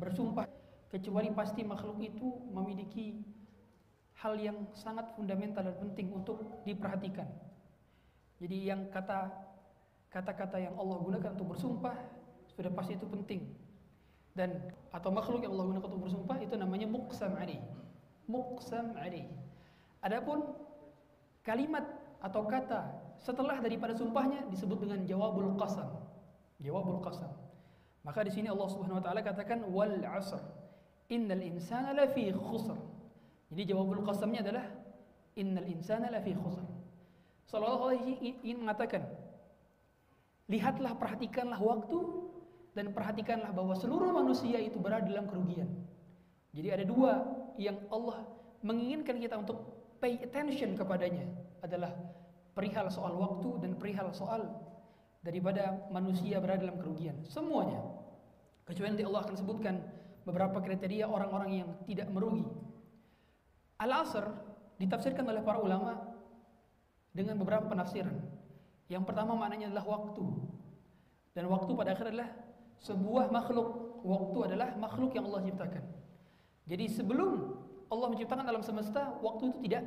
bersumpah kecuali pasti makhluk itu memiliki hal yang sangat fundamental dan penting untuk diperhatikan. Jadi yang kata kata-kata yang Allah gunakan untuk bersumpah sudah pasti itu penting. Dan atau makhluk yang Allah gunakan untuk bersumpah itu namanya muqsam ali. Muqsam ali. Adapun kalimat atau kata setelah daripada sumpahnya disebut dengan jawabul qasam. Jawabul qasam. Maka di sini Allah Subhanahu wa taala katakan wal 'asr. Innal insana lafi khusr. Jadi jawabul qasamnya adalah innal insana lafi khusr. Sallallahu alaihi ingin mengatakan lihatlah perhatikanlah waktu dan perhatikanlah bahwa seluruh manusia itu berada dalam kerugian. Jadi ada dua yang Allah menginginkan kita untuk pay attention kepadanya adalah perihal soal waktu dan perihal soal daripada manusia berada dalam kerugian. Semuanya. Kecuali nanti Allah akan sebutkan beberapa kriteria orang-orang yang tidak merugi. Al-Asr ditafsirkan oleh para ulama dengan beberapa penafsiran. Yang pertama maknanya adalah waktu. Dan waktu pada akhirnya adalah sebuah makhluk. Waktu adalah makhluk yang Allah ciptakan. Jadi sebelum Allah menciptakan alam semesta, waktu itu tidak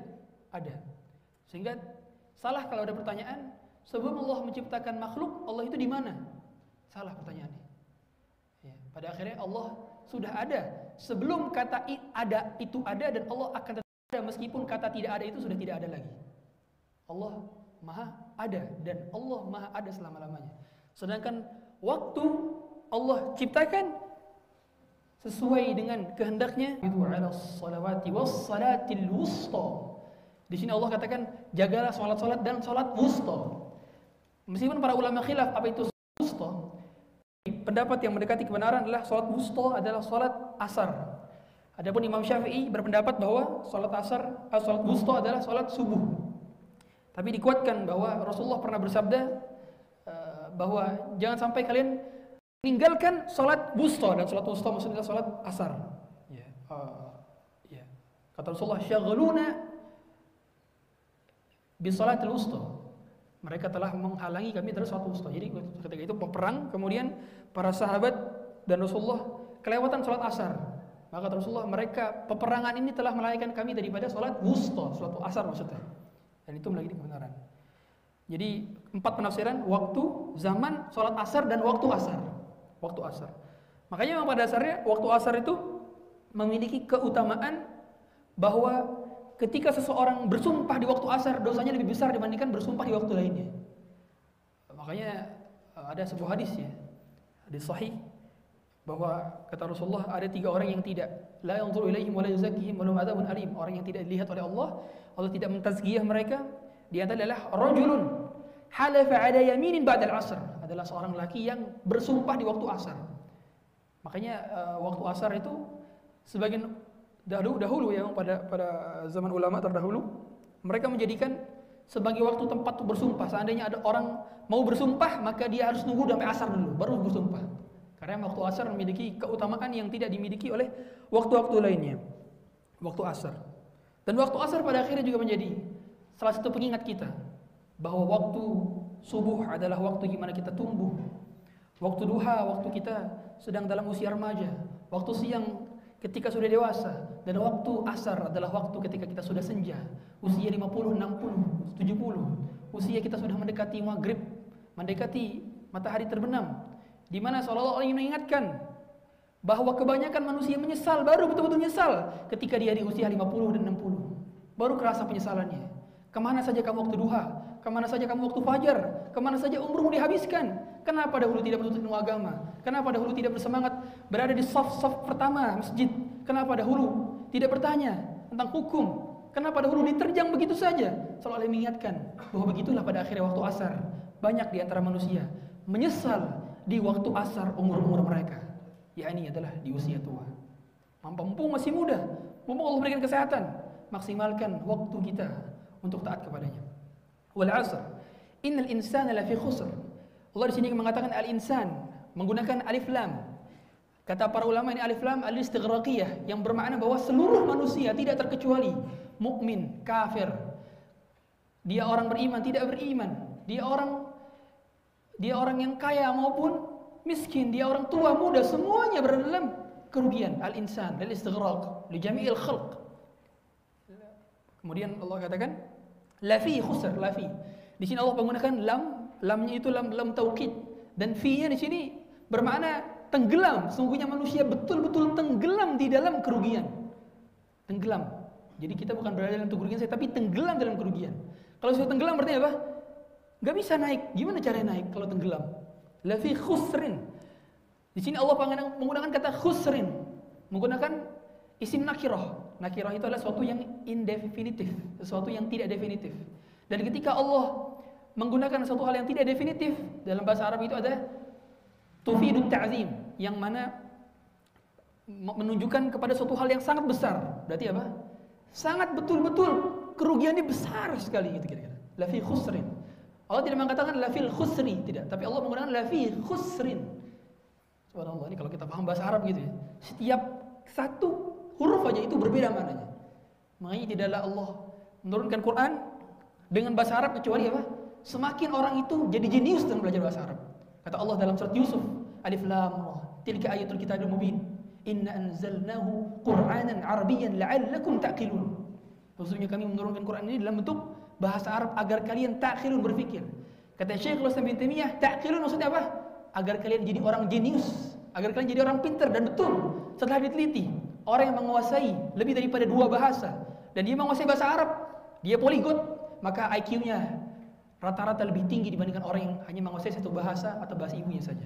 ada. Sehingga salah kalau ada pertanyaan, sebelum Allah menciptakan makhluk, Allah itu di mana? Salah pertanyaannya. Ya, pada akhirnya Allah sudah ada. Sebelum kata ada itu ada dan Allah akan tetap ada meskipun kata tidak ada itu sudah tidak ada lagi. Allah Maha ada dan Allah Maha ada selama-lamanya. Sedangkan waktu Allah ciptakan sesuai dengan kehendaknya itu ala salawati was salatil. Di sini Allah katakan jagalah salat-salat dan salat wusta. Meskipun para ulama khilaf apa itu wusta, pendapat yang mendekati kebenaran adalah salat wusta adalah salat asar. Adapun Imam Syafi'i berpendapat bahwa salat asar atau eh, salat wusta adalah salat subuh. Tapi dikuatkan bahwa Rasulullah pernah bersabda uh, bahwa jangan sampai kalian meninggalkan salat wusta dan salat wusta maksudnya salat asar. Ya. Uh, ya. Kata Rasulullah syaghluna bi salatil wusta. Mereka telah menghalangi kami dari salat wusta. Jadi ketika itu peperang kemudian para sahabat dan Rasulullah kelewatan salat asar. Maka Rasulullah mereka peperangan ini telah melalaikan kami daripada salat wusta, salat asar maksudnya. Dan itu lagi kebenaran. Jadi empat penafsiran waktu, zaman, sholat asar dan waktu asar. Waktu asar. Makanya memang pada dasarnya waktu asar itu memiliki keutamaan bahwa ketika seseorang bersumpah di waktu asar dosanya lebih besar dibandingkan bersumpah di waktu lainnya. Makanya eh, ada sebuah hadis ya, hadis sahih bahwa kata Rasulullah ada tiga orang yang tidak la yanzuru ilaihim wa la alim orang yang tidak dilihat oleh Allah Allah tidak mentazkiyah mereka. Di antara adalah rajulun halafa ala yaminin ba'dal asr. Adalah seorang laki yang bersumpah di waktu asar. Makanya uh, waktu asar itu sebagian dahulu dahulu ya pada pada zaman ulama terdahulu mereka menjadikan sebagai waktu tempat bersumpah. Seandainya ada orang mau bersumpah, maka dia harus nunggu sampai asar dulu baru bersumpah. Karena waktu asar memiliki keutamaan yang tidak dimiliki oleh waktu-waktu lainnya. Waktu asar. Dan waktu asar pada akhirnya juga menjadi salah satu pengingat kita bahwa waktu subuh adalah waktu gimana kita tumbuh. Waktu duha, waktu kita sedang dalam usia remaja. Waktu siang ketika sudah dewasa. Dan waktu asar adalah waktu ketika kita sudah senja. Usia 50, 60, 70. Usia kita sudah mendekati maghrib. Mendekati matahari terbenam. Di mana seolah-olah ingin mengingatkan bahwa kebanyakan manusia menyesal baru betul-betul menyesal ketika dia di usia 50 dan 60 baru kerasa penyesalannya ke mana saja kamu waktu duha ke mana saja kamu waktu fajar ke mana saja umurmu dihabiskan kenapa dahulu tidak menuntut ilmu agama? Kenapa dahulu tidak bersemangat berada di soft-soft pertama masjid? Kenapa dahulu tidak bertanya tentang hukum? Kenapa dahulu diterjang begitu saja? Selalu mengingatkan bahwa begitulah pada akhirnya waktu asar. Banyak di antara manusia menyesal di waktu asar umur-umur mereka. Ya ini adalah di usia tua. Mampu masih muda, mumpung Allah berikan kesehatan, maksimalkan waktu kita untuk taat kepadanya. Wal asr, innal insana lafi khusr. Allah di sini mengatakan al insan menggunakan alif lam. Kata para ulama ini alif lam al istighraqiyah yang bermakna bahwa seluruh manusia tidak terkecuali mukmin, kafir. Dia orang beriman, tidak beriman. Dia orang dia orang yang kaya maupun miskin, dia orang tua, muda, semuanya berada dalam kerugian al-insan lil istighraq li jami'il khalq. Kemudian Allah katakan la fi khusr la fi. Di sini Allah menggunakan lam, lamnya itu lam lam taukid dan fi-nya di sini bermakna tenggelam. Sungguhnya manusia betul-betul tenggelam di dalam kerugian. Tenggelam. Jadi kita bukan berada dalam kerugian saya tapi tenggelam dalam kerugian. Kalau sudah tenggelam berarti apa? Gak bisa naik. Gimana cara naik kalau tenggelam? La fi khusrin. Di sini Allah menggunakan kata khusrin, menggunakan isim nakirah. Nakirah itu adalah sesuatu yang indefinitif, sesuatu yang tidak definitif. Dan ketika Allah menggunakan sesuatu hal yang tidak definitif dalam bahasa Arab itu ada tufidut ta'zim yang mana menunjukkan kepada suatu hal yang sangat besar. Berarti apa? Sangat betul-betul kerugiannya besar sekali gitu kira-kira. La fi khusrin. Allah tidak mengatakan la fil khusri, tidak, tapi Allah menggunakan la fi khusrin. Subhanallah, ini kalau kita paham bahasa Arab gitu ya. Setiap satu huruf aja itu berbeda maknanya. Makanya tidaklah Allah menurunkan Quran dengan bahasa Arab kecuali apa? Semakin orang itu jadi jenius dalam belajar bahasa Arab. Kata Allah dalam surat Yusuf, Alif Lam Ra, tilka ayatul kitabil mubin. Inna anzalnahu Qur'anan Arabiyyan la'allakum ta'qilun. Maksudnya kami menurunkan Quran ini dalam bentuk bahasa Arab agar kalian takhilun berpikir. Kata Syekh Islam bin Taimiyah, takhilun maksudnya apa? Agar kalian jadi orang jenius, agar kalian jadi orang pintar dan betul. Setelah diteliti, orang yang menguasai lebih daripada dua bahasa dan dia menguasai bahasa Arab, dia poligot, maka IQ-nya rata-rata lebih tinggi dibandingkan orang yang hanya menguasai satu bahasa atau bahasa ibunya saja.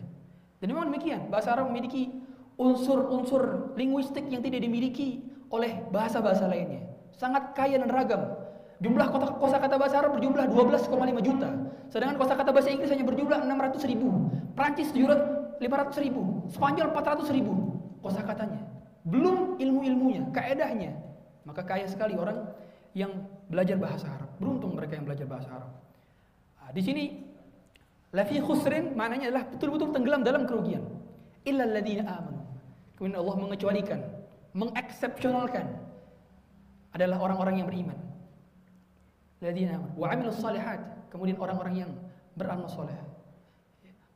Dan memang demikian, bahasa Arab memiliki unsur-unsur linguistik yang tidak dimiliki oleh bahasa-bahasa lainnya. Sangat kaya dan ragam. Jumlah kosakata bahasa Arab berjumlah 12,5 juta. Sedangkan kosakata bahasa Inggris hanya berjumlah 600 ribu. Prancis 500 ribu. Spanyol 400 ribu kosakatanya. Belum ilmu-ilmunya, kaedahnya. Maka kaya sekali orang yang belajar bahasa Arab. Beruntung mereka yang belajar bahasa Arab. Nah, di sini lafi khusrin maknanya adalah betul-betul tenggelam dalam kerugian. Illa alladziina amanu. Kemudian Allah mengecualikan, mengeksepsionalkan adalah orang-orang yang beriman. Ladzina amanu. Wa amilus salihat kemudian orang-orang yang beramal soleh.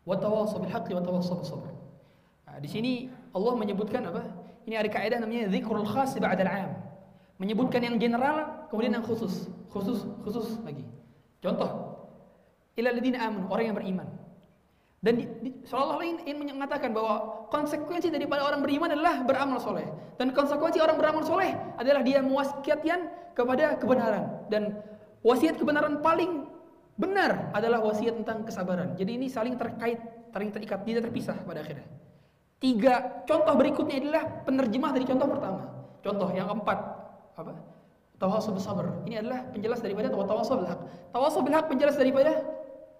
Wa tawassaw bil haqqi wa tawassaw bis sabr. Nah, di sini Allah menyebutkan apa? Ini ada kaidah namanya dzikrul khas ba'da al-'am menyebutkan yang general kemudian yang khusus. Khusus khusus lagi. Contoh ila ladzina amanu orang yang beriman dan di, di, lain ingin mengatakan bahwa konsekuensi daripada orang beriman adalah beramal soleh. Dan konsekuensi orang beramal soleh adalah dia mewasiatkan kepada kebenaran. Dan Wasiat kebenaran paling benar adalah wasiat tentang kesabaran. Jadi ini saling terkait, saling terikat, tidak terpisah pada akhirnya. Tiga contoh berikutnya adalah penerjemah dari contoh pertama. Contoh yang keempat apa? Tawasul sabar. Ini adalah penjelas daripada tawasul bil haq. Tawasul bil haq penjelas daripada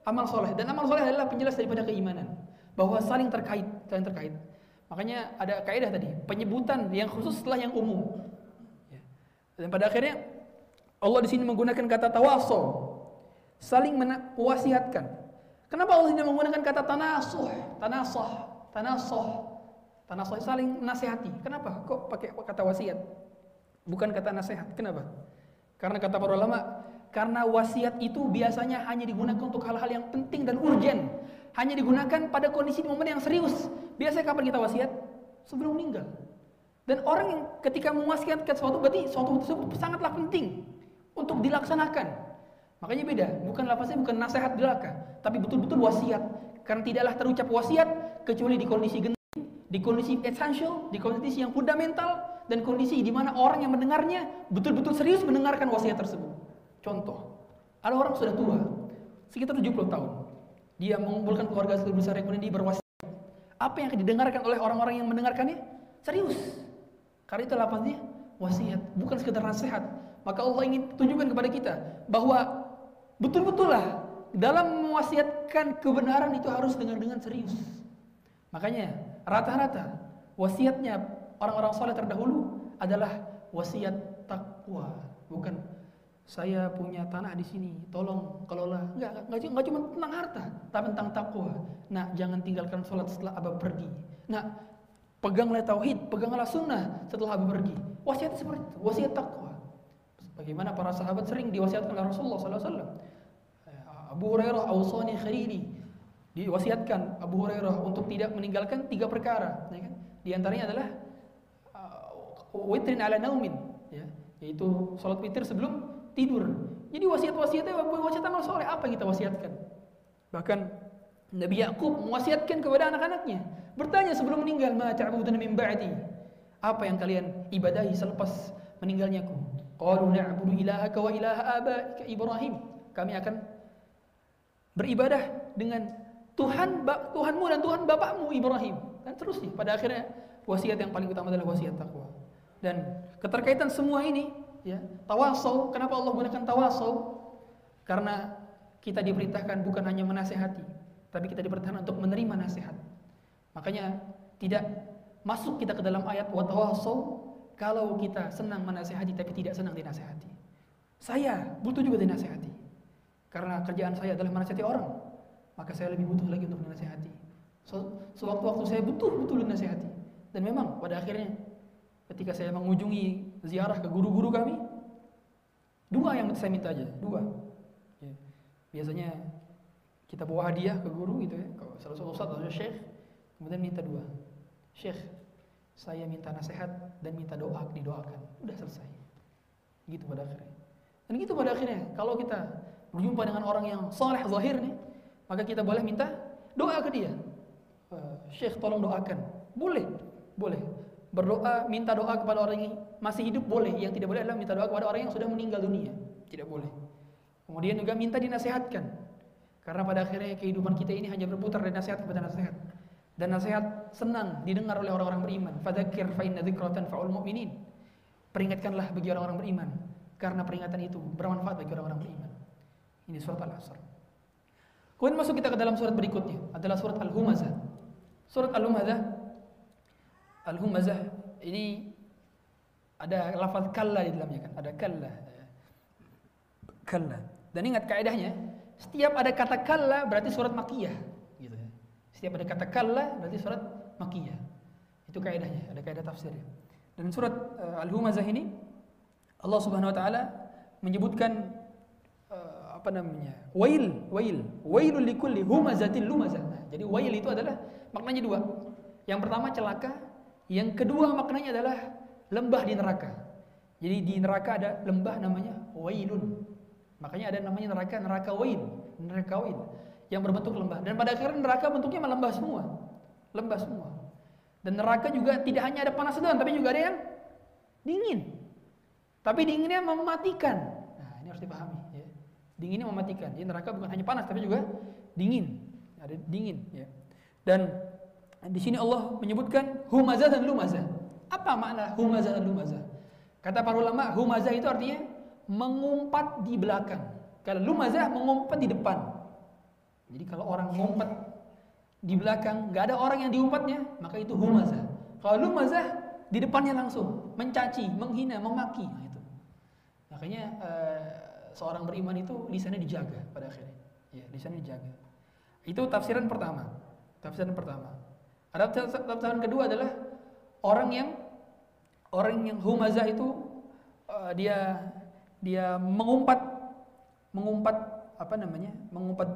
amal soleh dan amal soleh adalah penjelas daripada keimanan. Bahwa saling terkait, saling terkait. Makanya ada kaidah tadi, penyebutan yang khusus setelah yang umum. Ya. Dan pada akhirnya Allah di sini menggunakan kata tawasul, saling mewasiatkan. Kenapa Allah tidak menggunakan kata tanasuh, tanasuh, tanasuh, tanasuh saling nasihati. Kenapa? Kok pakai kata wasiat? Bukan kata nasihat. Kenapa? Karena kata para ulama, karena wasiat itu biasanya hanya digunakan untuk hal-hal yang penting dan urgent. Hanya digunakan pada kondisi momen yang serius. Biasanya kapan kita wasiat? Sebelum meninggal. Dan orang yang ketika mewasiatkan sesuatu berarti sesuatu tersebut sangatlah penting untuk dilaksanakan. Makanya beda, bukan lafaznya bukan nasihat belaka, tapi betul-betul wasiat. Karena tidaklah terucap wasiat kecuali di kondisi genting, di kondisi essential, di kondisi yang fundamental, dan kondisi di mana orang yang mendengarnya betul-betul serius mendengarkan wasiat tersebut. Contoh, ada orang sudah tua, sekitar 70 tahun. Dia mengumpulkan keluarga besar yang kemudian dia berwasiat. Apa yang akan didengarkan oleh orang-orang yang mendengarkannya? Serius. Karena itu lafaznya wasiat, bukan sekedar nasihat, maka Allah ingin tunjukkan kepada kita bahwa betul-betul lah dalam mewasiatkan kebenaran itu harus dengan dengan serius. Makanya rata-rata wasiatnya orang-orang soleh terdahulu adalah wasiat takwa, bukan saya punya tanah di sini, tolong kelola. Enggak, enggak, enggak cuma tentang harta, tapi tentang takwa. Nah, jangan tinggalkan sholat setelah abah pergi. Nah, peganglah tauhid, peganglah sunnah setelah abah pergi. Wasiat seperti itu, wasiat takwa. Bagaimana para sahabat sering diwasiatkan oleh Rasulullah SAW. Abu Hurairah awsani khalili diwasiatkan Abu Hurairah untuk tidak meninggalkan tiga perkara, ya kan? Di antaranya adalah witrin ala naumin ya yaitu salat witir sebelum tidur. Jadi wasiat-wasiatnya wasiat amal soleh apa yang kita wasiatkan? Bahkan Nabi Yakub mewasiatkan kepada anak-anaknya. Bertanya sebelum meninggal ma ta'buduna min ba'di? Apa yang kalian ibadahi selepas meninggalnya aku? Qalu na'budu ilahaka wa ilaha abaika Ibrahim. Kami akan beribadah dengan Tuhan Tuhanmu dan Tuhan bapakmu Ibrahim. Dan terusnya pada akhirnya wasiat yang paling utama adalah wasiat takwa dan keterkaitan semua ini ya tawasau kenapa Allah gunakan tawasau karena kita diperintahkan bukan hanya menasehati tapi kita diperintahkan untuk menerima nasihat. Makanya tidak masuk kita ke dalam ayat wa kalau kita senang menasehati tapi tidak senang dinasehati. Saya butuh juga dinasehati. Karena kerjaan saya adalah menasihati orang maka saya lebih butuh lagi untuk dinasehati. Sewaktu-waktu saya butuh betul dinasehati. Dan memang pada akhirnya ketika saya mengunjungi ziarah ke guru-guru kami? Dua yang saya minta aja dua. Ya. biasanya kita bawa hadiah ke guru gitu ya. Kalau salah satu ustadz atau syekh kemudian minta dua. Syekh saya minta nasihat dan minta doa didoakan. Udah selesai. Gitu pada akhirnya. Dan gitu pada akhirnya. Kalau kita berjumpa dengan orang yang soleh zahir nih maka kita boleh minta doa ke dia. Uh, syekh tolong doakan. Boleh boleh. Berdoa minta doa kepada orang yang masih hidup boleh. Yang tidak boleh adalah minta doa kepada orang yang sudah meninggal dunia. Tidak boleh. Kemudian juga minta dinasehatkan karena pada akhirnya kehidupan kita ini hanya berputar dari nasihat kepada nasihat. Dan nasihat senang didengar oleh orang-orang beriman. Fadzakir fa inna fa'ul mu'minin. Peringatkanlah bagi orang-orang beriman. Karena peringatan itu bermanfaat bagi orang-orang beriman. Ini surat al-asr. Kemudian masuk kita ke dalam surat berikutnya. Adalah surat al-humazah. Surat al-humazah. Al-humazah ini ada lafaz kalla di dalamnya kan, ada kalla. Kalla. Dan ingat kaidahnya, setiap ada kata kalla berarti surat makiyah gitu ya. Setiap ada kata kalla berarti surat makiyah. Itu kaidahnya, ada kaidah tafsir. Dan surat uh, Al-Humazah ini Allah Subhanahu wa taala menyebutkan uh, apa namanya? Wail, wail. Wailul likulli humazatil lumazah. Nah, jadi wail itu adalah maknanya dua. Yang pertama celaka, yang kedua maknanya adalah lembah di neraka. Jadi di neraka ada lembah namanya wailun. Makanya ada namanya neraka neraka wail, neraka wail yang berbentuk lembah. Dan pada akhirnya neraka bentuknya melembah semua. Lembah semua. Dan neraka juga tidak hanya ada panas doang, tapi juga ada yang dingin. Tapi dinginnya mematikan. Nah, ini harus dipahami ya. Dinginnya mematikan. Jadi neraka bukan hanya panas tapi juga dingin. Ada dingin ya. Dan di sini Allah menyebutkan humazah dan lumazah. Apa makna humazah dan lumazah? Kata para ulama, humazah itu artinya mengumpat di belakang. Kalau lumazah mengumpat di depan. Jadi kalau orang mengumpet di belakang, nggak ada orang yang diumpatnya, maka itu humazah. Kalau lumazah di depannya langsung mencaci, menghina, memaki. Nah, itu. Makanya uh, seorang beriman itu lisannya dijaga pada akhirnya. Ya, lisannya dijaga. Itu tafsiran pertama. Tafsiran pertama. Ada tafsiran kedua adalah orang yang orang yang humazah itu uh, dia dia mengumpat mengumpat apa namanya? mengumpat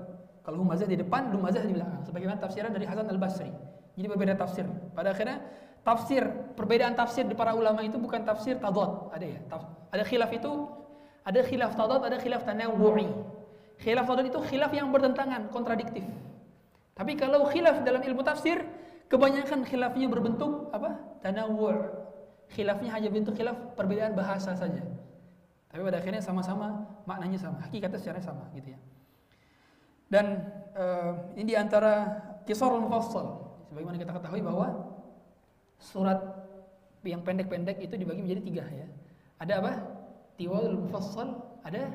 kalau humazah di depan, humazah di belakang. Sebagaimana tafsiran dari Hasan Al-Basri. Jadi berbeda tafsir. Pada akhirnya tafsir perbedaan tafsir di para ulama itu bukan tafsir tadad, ada ya. Ada khilaf itu ada khilaf tadad, ada khilaf tanawu'i. Khilaf tadad itu khilaf yang bertentangan, kontradiktif. Tapi kalau khilaf dalam ilmu tafsir Kebanyakan khilafnya berbentuk apa? Tanawur. Khilafnya hanya bentuk khilaf perbedaan bahasa saja. Tapi pada akhirnya sama-sama maknanya sama, hakikatnya secara sama gitu ya. Dan uh, ini di antara kisarul mufassal. Sebagaimana kita ketahui bahwa surat yang pendek-pendek itu dibagi menjadi tiga ya. Ada apa? Tiwalul mufassal, ada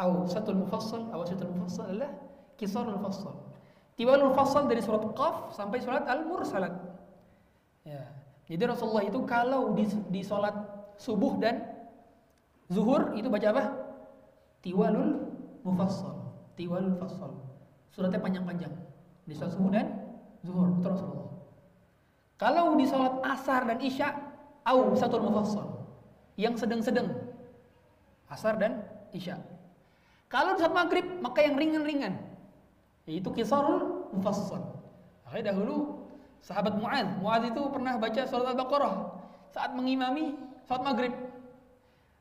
awsatul mufassal, awsatul mufassal adalah kisarul mufassal. Tiwalul fasal dari surat Qaf sampai surat Al-Mursalat. Ya. Jadi Rasulullah itu kalau di, di sholat subuh dan zuhur itu baca apa? Tiwalul mufassal. Tiwalul fassal. Suratnya panjang-panjang. Di sholat subuh dan zuhur itu Rasulullah. Kalau di sholat asar dan isya, au satu mufassal. Yang sedang-sedang. Asar dan isya. Kalau di sholat maghrib, maka yang ringan-ringan. Yaitu kisarul mufassal. Makanya dahulu sahabat Mu'ad, Mu'ad itu pernah baca surat Al-Baqarah saat mengimami salat maghrib.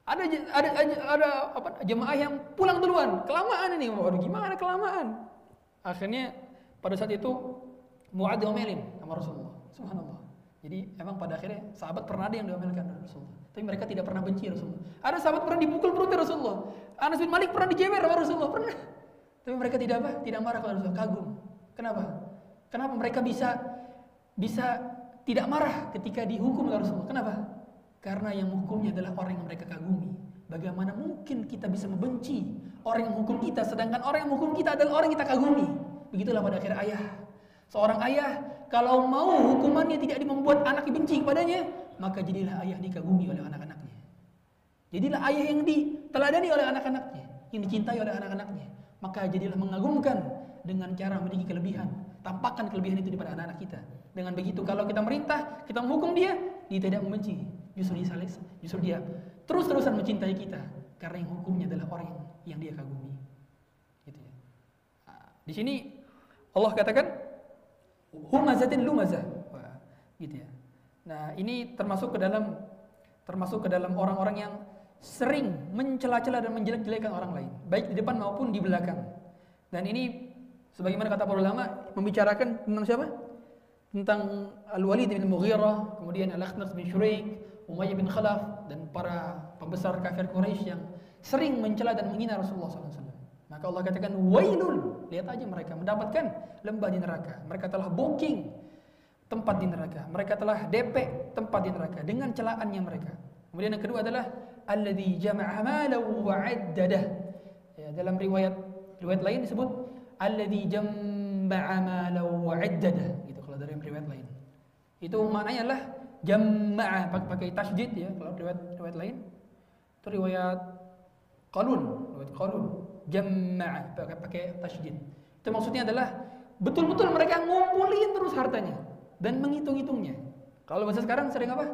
Ada ada ada, ada apa jemaah yang pulang duluan, kelamaan ini. Waduh, gimana kelamaan? Akhirnya pada saat itu Mu'ad diomelin sama Rasulullah. Subhanallah. Jadi emang pada akhirnya sahabat pernah ada yang diomelkan Rasulullah. Tapi mereka tidak pernah benci Rasulullah. Ada sahabat pernah dipukul perutnya Rasulullah. Anas bin Malik pernah dijewer sama Rasulullah. Pernah. Tapi mereka tidak apa? Tidak marah kepada Rasulullah. Kagum. Kenapa? Kenapa mereka bisa bisa tidak marah ketika dihukum oleh Rasulullah? Kenapa? Karena yang menghukumnya adalah orang yang mereka kagumi. Bagaimana mungkin kita bisa membenci orang yang menghukum kita sedangkan orang yang menghukum kita adalah orang yang kita kagumi? Begitulah pada akhir ayah Seorang ayah kalau mau hukumannya tidak membuat anak dibenci kepadanya, maka jadilah ayah dikagumi oleh anak-anaknya. Jadilah ayah yang diteladani oleh anak-anaknya, yang dicintai oleh anak-anaknya. Maka jadilah mengagumkan dengan cara memiliki kelebihan. Tampakkan kelebihan itu kepada anak-anak kita. Dengan begitu kalau kita merintah, kita menghukum dia, dia tidak membenci. Justru dia saling, justru dia terus-terusan mencintai kita karena yang hukumnya adalah orang yang, dia kagumi. Gitu ya. Nah, di sini Allah katakan humazatin lumazah. Gitu ya. Nah, ini termasuk ke dalam termasuk ke dalam orang-orang yang sering mencela-cela dan menjelek-jelekan orang lain, baik di depan maupun di belakang. Dan ini sebagaimana kata para ulama membicarakan tentang siapa? Tentang Al-Walid bin Mughirah, kemudian Al-Akhnas bin Shuraik, Umayyah bin Khalaf dan para pembesar kafir Quraisy yang sering mencela dan menghina Rasulullah SAW. Maka Allah katakan wailul. Lihat aja mereka mendapatkan lembah di neraka. Mereka telah booking tempat di neraka. Mereka telah DP tempat di neraka dengan celaannya mereka. Kemudian yang kedua adalah alladzi jama'a malahu wa. Ya, dalam riwayat riwayat lain disebut alladzi jama'a malahu wa 'addadah gitu kalau dari riwayat lain. Itu maknanya adalah jama'a pakai tasydid ya kalau riwayat riwayat lain. Itu riwayat Qalun, riwayat Qalun jama'a pakai pakai tasydid. Itu maksudnya adalah betul-betul mereka ngumpulin terus hartanya dan menghitung-hitungnya. Kalau bahasa sekarang sering apa?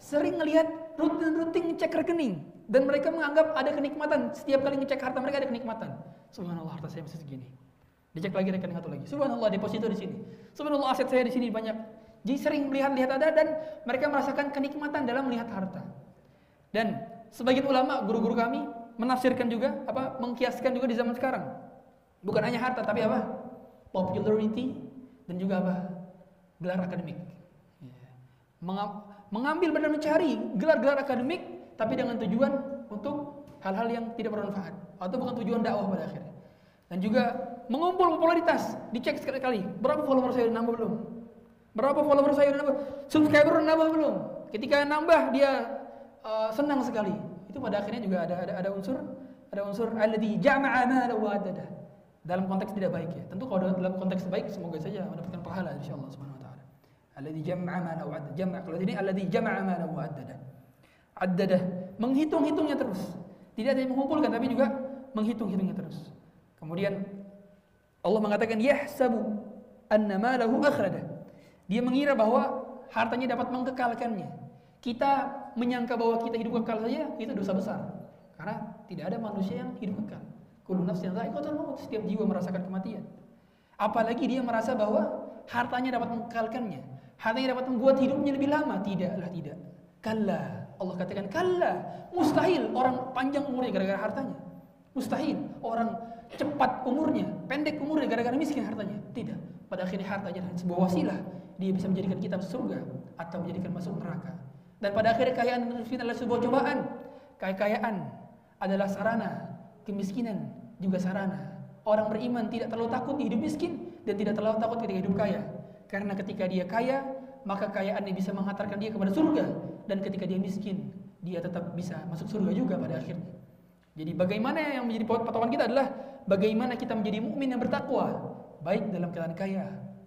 Sering ngelihat rutin-rutin ngecek rekening dan mereka menganggap ada kenikmatan setiap kali ngecek harta mereka ada kenikmatan. Subhanallah harta saya masih segini. Dicek lagi rekening satu lagi. Subhanallah deposito di sini. Subhanallah aset saya di sini banyak. Jadi sering melihat-lihat ada dan mereka merasakan kenikmatan dalam melihat harta. Dan sebagian ulama, guru-guru kami menafsirkan juga apa mengkiaskan juga di zaman sekarang. Bukan hanya harta tapi apa? Popularity dan juga apa? Gelar akademik. Mengambil benar mencari gelar-gelar akademik tapi dengan tujuan untuk hal-hal yang tidak bermanfaat atau bukan tujuan dakwah pada akhirnya. Dan juga mengumpul popularitas, dicek sekali-kali. Berapa follower saya nambah belum? Berapa follower saya nambah? Subscriber nambah belum? Ketika nambah dia uh, senang sekali itu pada akhirnya juga ada ada, ada unsur ada unsur alladzi jama'a malahu wa. Dalam konteks tidak baik ya. Tentu kalau dalam konteks baik semoga saja mendapatkan pahala insyaallah subhanahu wa taala. Alladzi jama'a malahu wa adada. Jama' kalau ini alladzi jama'a malahu wa. Adada menghitung-hitungnya terus. Tidak hanya mengumpulkan tapi juga menghitung-hitungnya terus. Kemudian Allah mengatakan yahsabu anna malahu akhrada. Dia mengira bahwa hartanya dapat mengkekalkannya. Kita menyangka bahwa kita hidup kekal saja itu dosa besar. Karena tidak ada manusia yang hidup kekal. Kullu nafsin dha'iqatul maut, setiap jiwa merasakan kematian. Apalagi dia merasa bahwa hartanya dapat mengekalkannya. Hartanya dapat membuat hidupnya lebih lama. Tidaklah tidak. Kalla. Allah katakan kalla. Mustahil orang panjang umurnya gara-gara hartanya. Mustahil orang cepat umurnya, pendek umurnya gara-gara miskin hartanya. Tidak. Pada akhirnya hartanya sebuah wasilah dia bisa menjadikan kita surga atau menjadikan masuk neraka. Dan pada akhirnya kekayaan adalah sebuah cobaan. Kekayaan adalah sarana, kemiskinan juga sarana. Orang beriman tidak terlalu takut hidup miskin dan tidak terlalu takut ketika hidup kaya. Karena ketika dia kaya, maka kekayaannya bisa menghantarkan dia kepada surga. Dan ketika dia miskin, dia tetap bisa masuk surga juga pada akhirnya. Jadi bagaimana yang menjadi patokan kita adalah bagaimana kita menjadi mukmin yang bertakwa, baik dalam keadaan kaya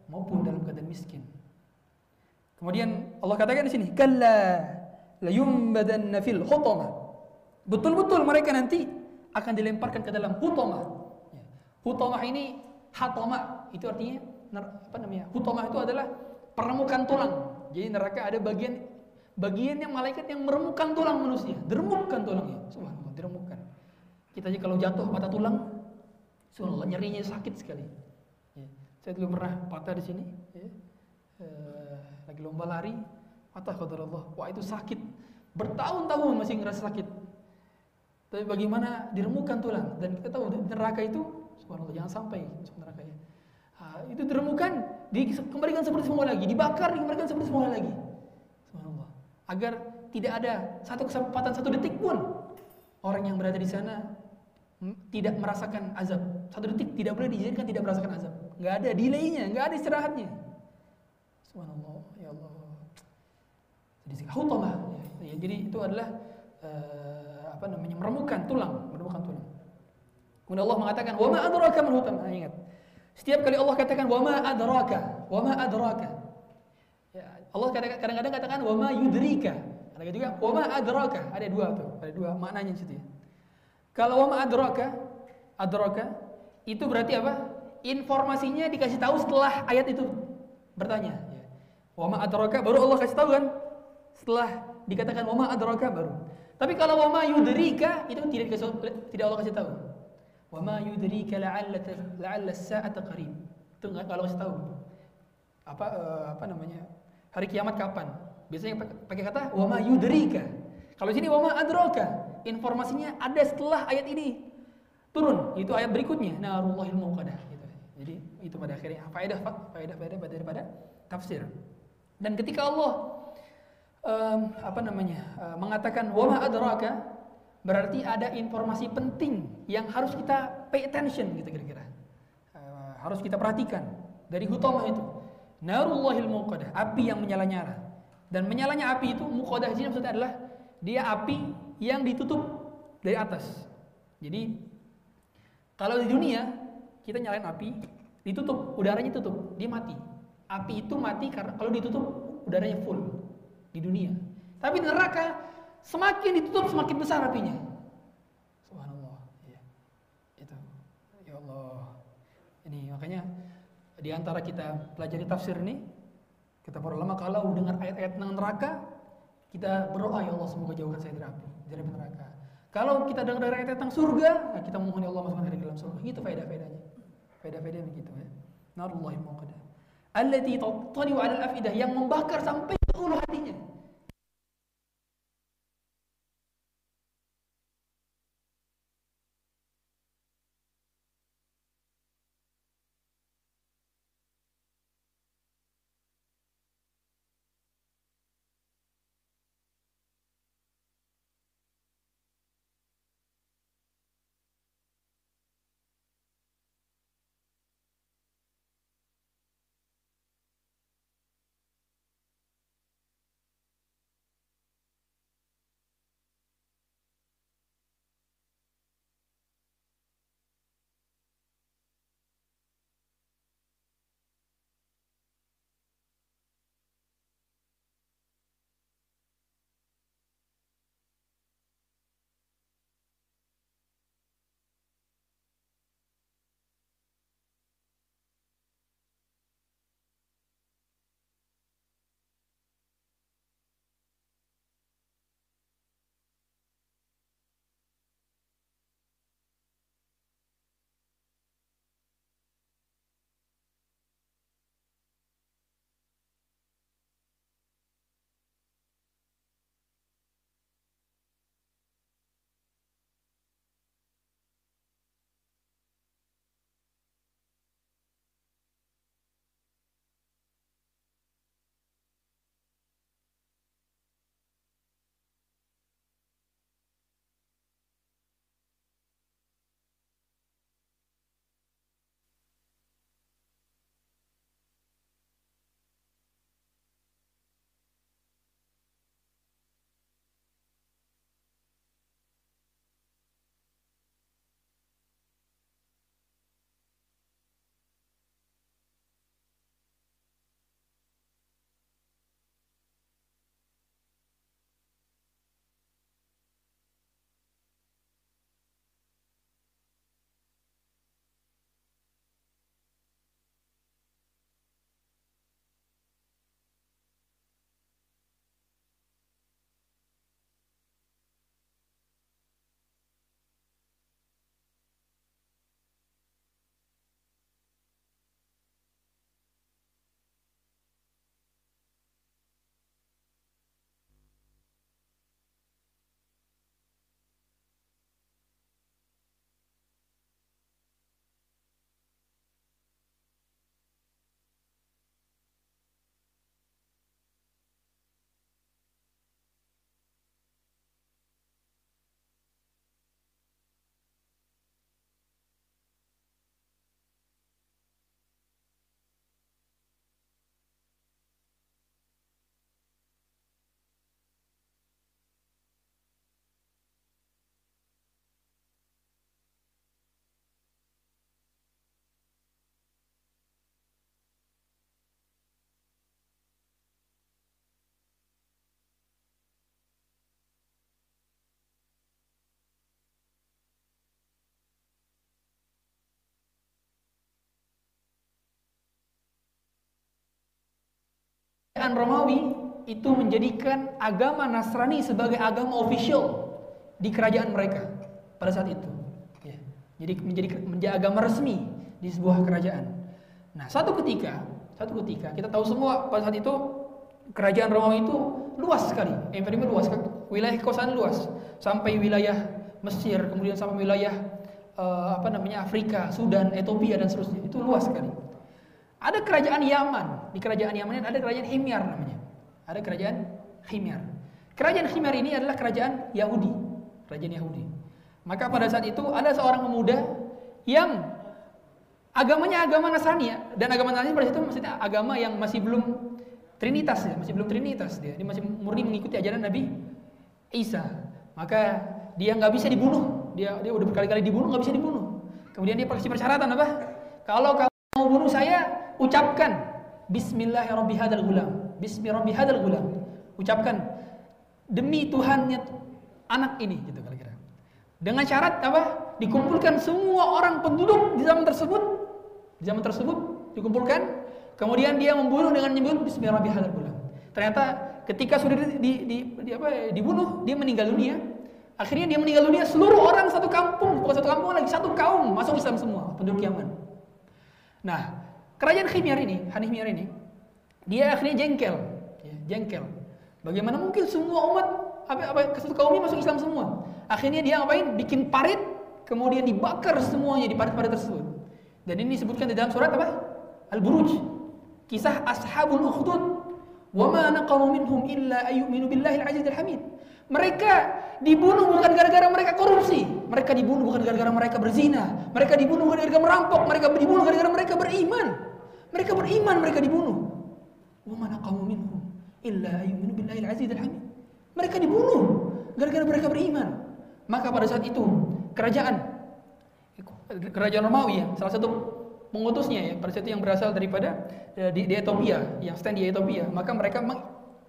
maupun dalam keadaan miskin. Kemudian Allah katakan di sini, "Kalla layumbadanna fil hutamah." Betul-betul mereka nanti akan dilemparkan ke dalam hutamah. Ya. Hutamah ini hatama itu artinya apa namanya? Hutamah itu adalah peremukan tulang. Jadi neraka ada bagian bagian yang malaikat yang meremukkan tulang manusia, diremukkan tulangnya. Subhanallah, diremukkan. Kita aja kalau jatuh patah tulang, subhanallah nyerinya sakit sekali. Ya. Saya dulu pernah patah di sini, ya. Eh, lagi lomba lari Mata Allah. Wah itu sakit. Bertahun-tahun masih ngerasa sakit. Tapi bagaimana diremukan tulang dan kita tahu neraka itu subhanallah jangan sampai masuk neraka ya. Ha, itu diremukan, dikembalikan seperti semula lagi, dibakar, dikembalikan seperti semula lagi. Subhanallah. Agar tidak ada satu kesempatan satu detik pun orang yang berada di sana tidak merasakan azab. Satu detik tidak boleh diizinkan tidak merasakan azab. Enggak ada delaynya, enggak ada istirahatnya. Subhanallah, ya Allah. Jadi hutamah. Ya, jadi itu adalah uh, apa namanya meremukan tulang, meremukan tulang. Kemudian Allah mengatakan, "Wa ma adraka man hutam." Nah, ingat. Setiap kali Allah katakan, "Wa ma adraka," "Wa ma adraka." Ya, Allah kadang-kadang katakan, "Wa ma yudrika." Ada juga, "Wa ma adraka." Ada dua tuh, ada dua maknanya situ ya. Kalau wa ma adraka, adraka itu berarti apa? Informasinya dikasih tahu setelah ayat itu bertanya. Ya. Wa ma adraka baru Allah kasih tahu kan? Setelah dikatakan wa ma adraka baru. Tapi kalau wa ma yudrika itu tidak dikasih, tidak Allah kasih tahu. Wa ma yudrika la'alla la'alla as-sa'ata qarib. Itu enggak kalau kasih tahu. Apa uh, apa namanya? Hari kiamat kapan? Biasanya pakai kata wa ma yudrika. Kalau sini wa ma adraka, informasinya ada setelah ayat ini turun. Itu ayat berikutnya, narullahil muqadah gitu. Jadi itu pada akhirnya faedah faedah faedah daripada tafsir. Dan ketika Allah um, apa namanya uh, mengatakan wa ma adraka berarti ada informasi penting yang harus kita pay attention gitu kira-kira. Uh, harus kita perhatikan dari hutamah itu. Narullahil muqadah, api yang menyala-nyala. Dan menyalanya api itu muqadah di sini maksudnya adalah dia api yang ditutup dari atas. Jadi kalau di dunia kita nyalain api, ditutup, udaranya tutup, dia mati. Api itu mati karena kalau ditutup udaranya full di dunia. Tapi neraka semakin ditutup semakin besar apinya. Subhanallah. Ya. Itu. Ya Allah. Ini makanya di antara kita pelajari tafsir ini, kita para ulama kalau dengar ayat-ayat tentang neraka, kita berdoa ya Allah semoga jauhkan saya dari api, dari neraka. Kalau kita dengar dari ayat tentang surga, nah kita mohon ya Allah masukkan dari dalam surga. Itu faedah-faedahnya. Faedah-faedah begitu ya. Narullahi muqadah. Allati tattali'u 'ala al-afidah yang membakar sampai ke ulu hatinya. Kerajaan Romawi itu menjadikan agama Nasrani sebagai agama official di kerajaan mereka pada saat itu. Ya. Jadi menjadi menjadi agama resmi di sebuah kerajaan. Nah, satu ketika, satu ketika kita tahu semua pada saat itu kerajaan Romawi itu luas sekali, imperium luas, wilayah kekuasaan luas, sampai wilayah Mesir, kemudian sampai wilayah uh, apa namanya Afrika, Sudan, Ethiopia dan seterusnya. Itu luas sekali. Ada kerajaan Yaman, di kerajaan Yaman ada kerajaan Himyar namanya. Ada kerajaan Himyar. Kerajaan Himyar ini adalah kerajaan Yahudi, kerajaan Yahudi. Maka pada saat itu ada seorang pemuda yang agamanya agama Nasrani ya, dan agama Nasrani pada saat itu maksudnya agama yang masih belum Trinitas ya, masih belum Trinitas dia. Dia masih murni mengikuti ajaran Nabi Isa. Maka dia nggak bisa dibunuh. Dia dia udah berkali-kali dibunuh nggak bisa dibunuh. Kemudian dia kasih persyaratan apa? Kalau kamu mau bunuh saya, ucapkan Bismillahirrahmanirrahim. Bismillahirrahmanirrahim. Ucapkan demi Tuhannya anak ini gitu kira-kira. Dengan syarat apa? Dikumpulkan semua orang penduduk di zaman tersebut, di zaman tersebut dikumpulkan Kemudian dia membunuh dengan menyebut Bismillahirrahmanirrahim. Ternyata ketika sudah di, di, di, di apa, dibunuh, dia meninggal dunia. Akhirnya dia meninggal dunia, seluruh orang satu kampung, bukan satu kampung lagi, satu kaum masuk Islam semua, penduduk Yaman. Nah, kerajaan Khimyar ini, Hanihmyar ini, dia akhirnya jengkel, ya, jengkel. Bagaimana mungkin semua umat apa, apa satu kaum ini masuk Islam semua? Akhirnya dia ngapain? Bikin parit, kemudian dibakar semuanya di parit-parit tersebut. Dan ini disebutkan di dalam surat apa? Al-Buruj Kisah Ashabul Ukhdud. Wa ma naqamu minhum illa ayyuminu billahi al-aziz al-hamid. Mereka dibunuh bukan gara-gara mereka korupsi. Mereka dibunuh bukan gara-gara mereka berzina. Mereka dibunuh bukan gara-gara merampok. Mereka dibunuh gara-gara mereka beriman. Mereka beriman, mereka dibunuh. Wa ma naqamu minhum illa ayyuminu billahi al-aziz al-hamid. Mereka dibunuh gara-gara mereka beriman. Maka pada saat itu kerajaan kerajaan Romawi ya, salah satu mengutusnya ya pada saat itu yang berasal daripada eh, di, di Ethiopia yang stand di Ethiopia maka mereka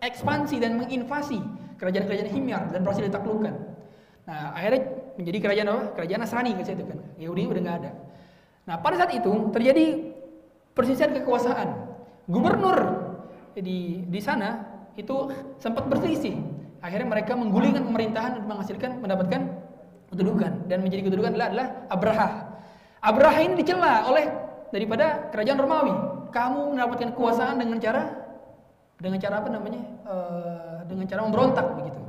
mengekspansi dan menginvasi kerajaan-kerajaan Himyar dan berhasil ditaklukkan. Nah akhirnya menjadi kerajaan apa? Kerajaan Nasrani ke situ kan. Yahudi udah nggak ada. Nah pada saat itu terjadi persisian kekuasaan. Gubernur di di sana itu sempat berselisih. Akhirnya mereka menggulingkan pemerintahan dan menghasilkan mendapatkan kedudukan. Dan menjadi kedudukan adalah, adalah Abraha. Abraha ini dicela oleh daripada kerajaan Romawi. Kamu mendapatkan kekuasaan dengan cara dengan cara apa namanya? Uh, dengan cara memberontak begitu.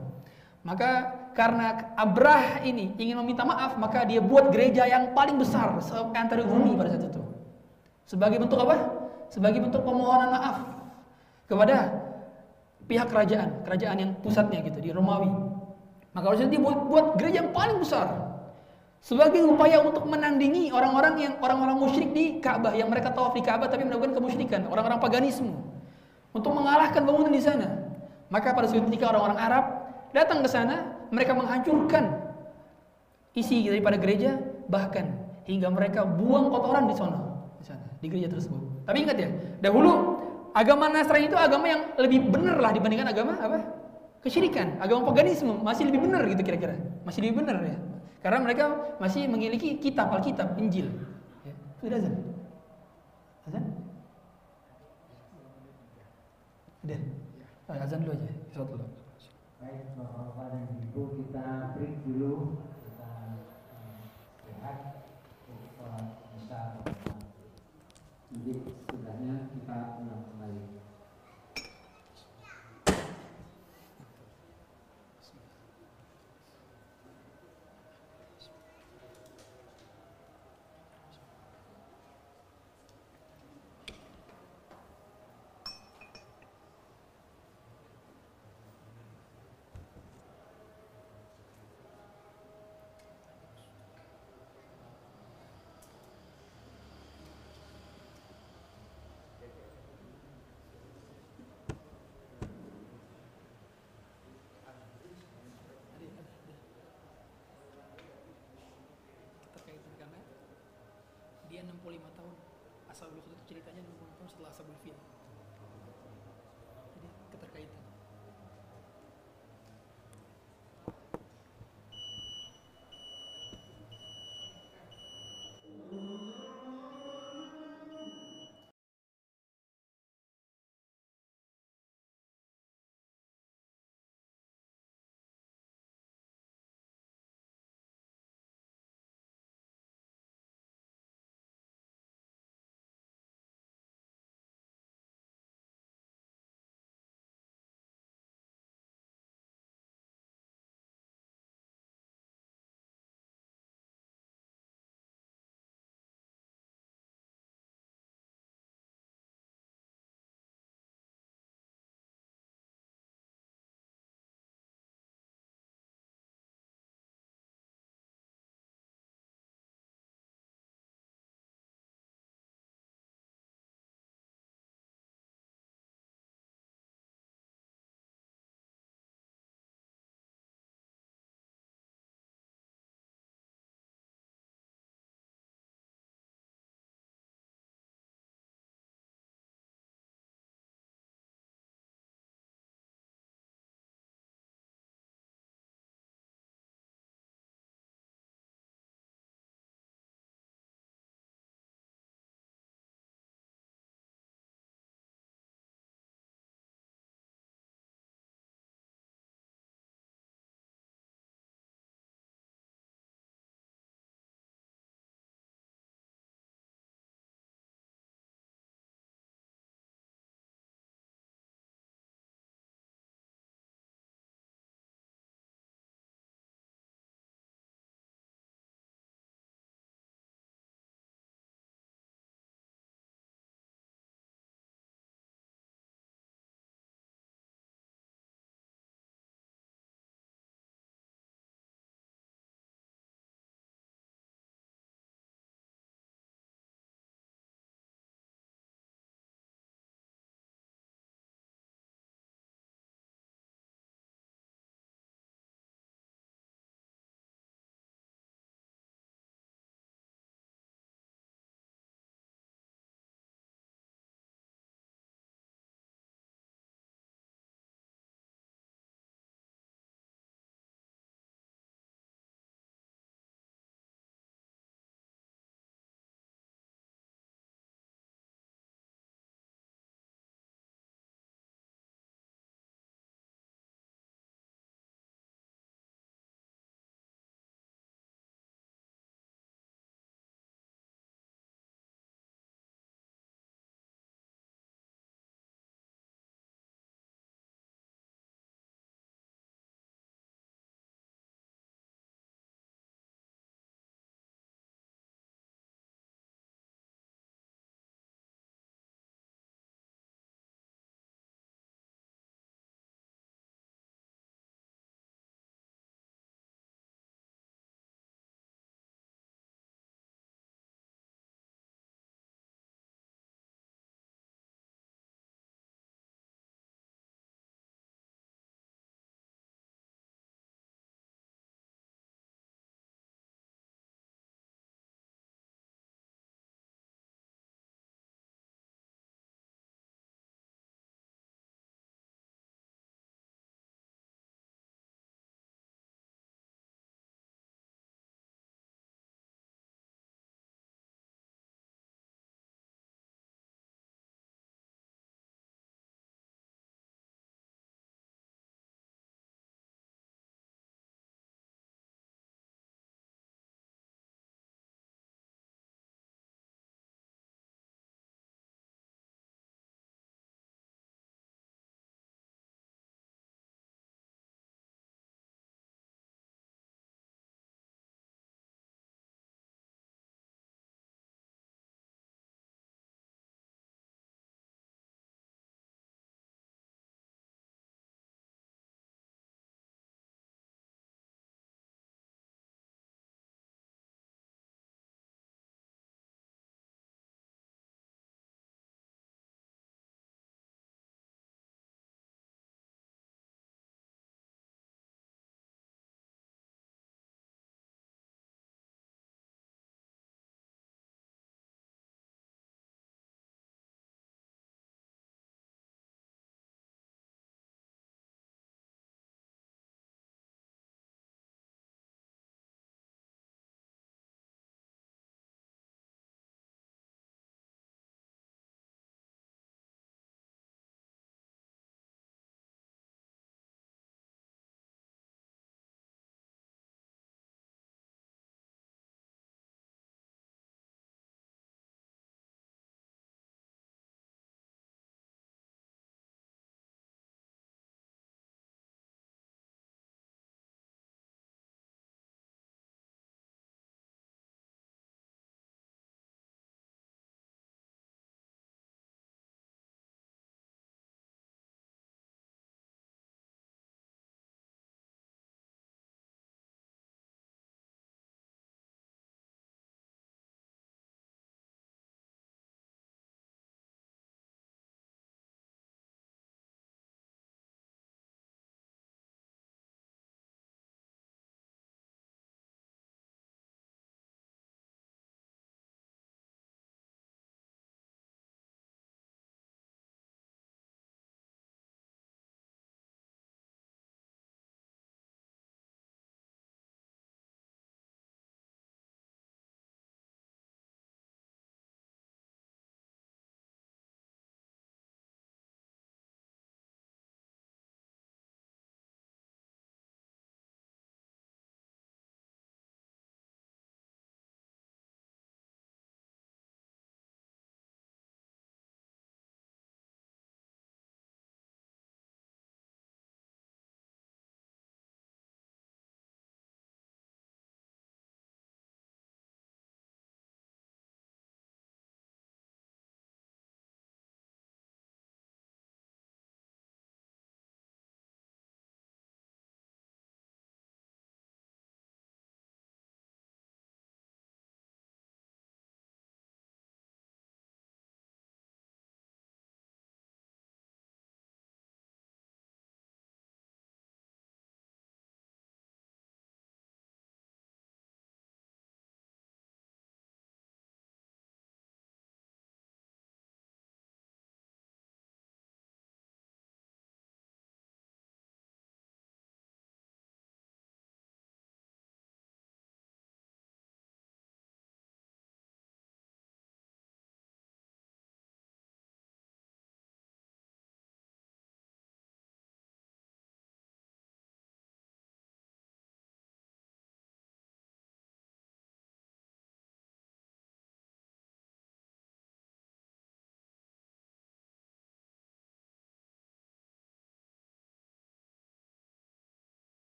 Maka karena Abrah ini ingin meminta maaf, maka dia buat gereja yang paling besar antara bumi pada saat itu. Sebagai bentuk apa? Sebagai bentuk permohonan maaf kepada pihak kerajaan, kerajaan yang pusatnya gitu di Romawi. Maka harusnya dia buat, buat gereja yang paling besar sebagai upaya untuk menandingi orang-orang yang orang-orang musyrik di Ka'bah yang mereka tawaf di Ka'bah tapi melakukan kemusyrikan, orang-orang paganisme. Untuk mengalahkan bangunan di sana. Maka pada suatu ketika orang-orang Arab datang ke sana, mereka menghancurkan isi daripada gereja, bahkan hingga mereka buang kotoran di sana, di sana, di gereja tersebut. Tapi ingat ya, dahulu agama Nasrani itu agama yang lebih benar lah dibandingkan agama apa? Kesyirikan, agama paganisme masih lebih benar gitu kira-kira, masih lebih benar ya. Karena mereka masih memiliki kitab Alkitab, Injil. Ya. Sudah azan? Azan? Sudah. Oh, azan dulu aja. Dulu. Baik, Bapak-Bapak dan Ibu, kita break dulu. Kita lihat untuk isya. Nanti sudahnya kita ulang kembali. dia 65 tahun. Asal itu ceritanya 65 tahun setelah Ashabul Fil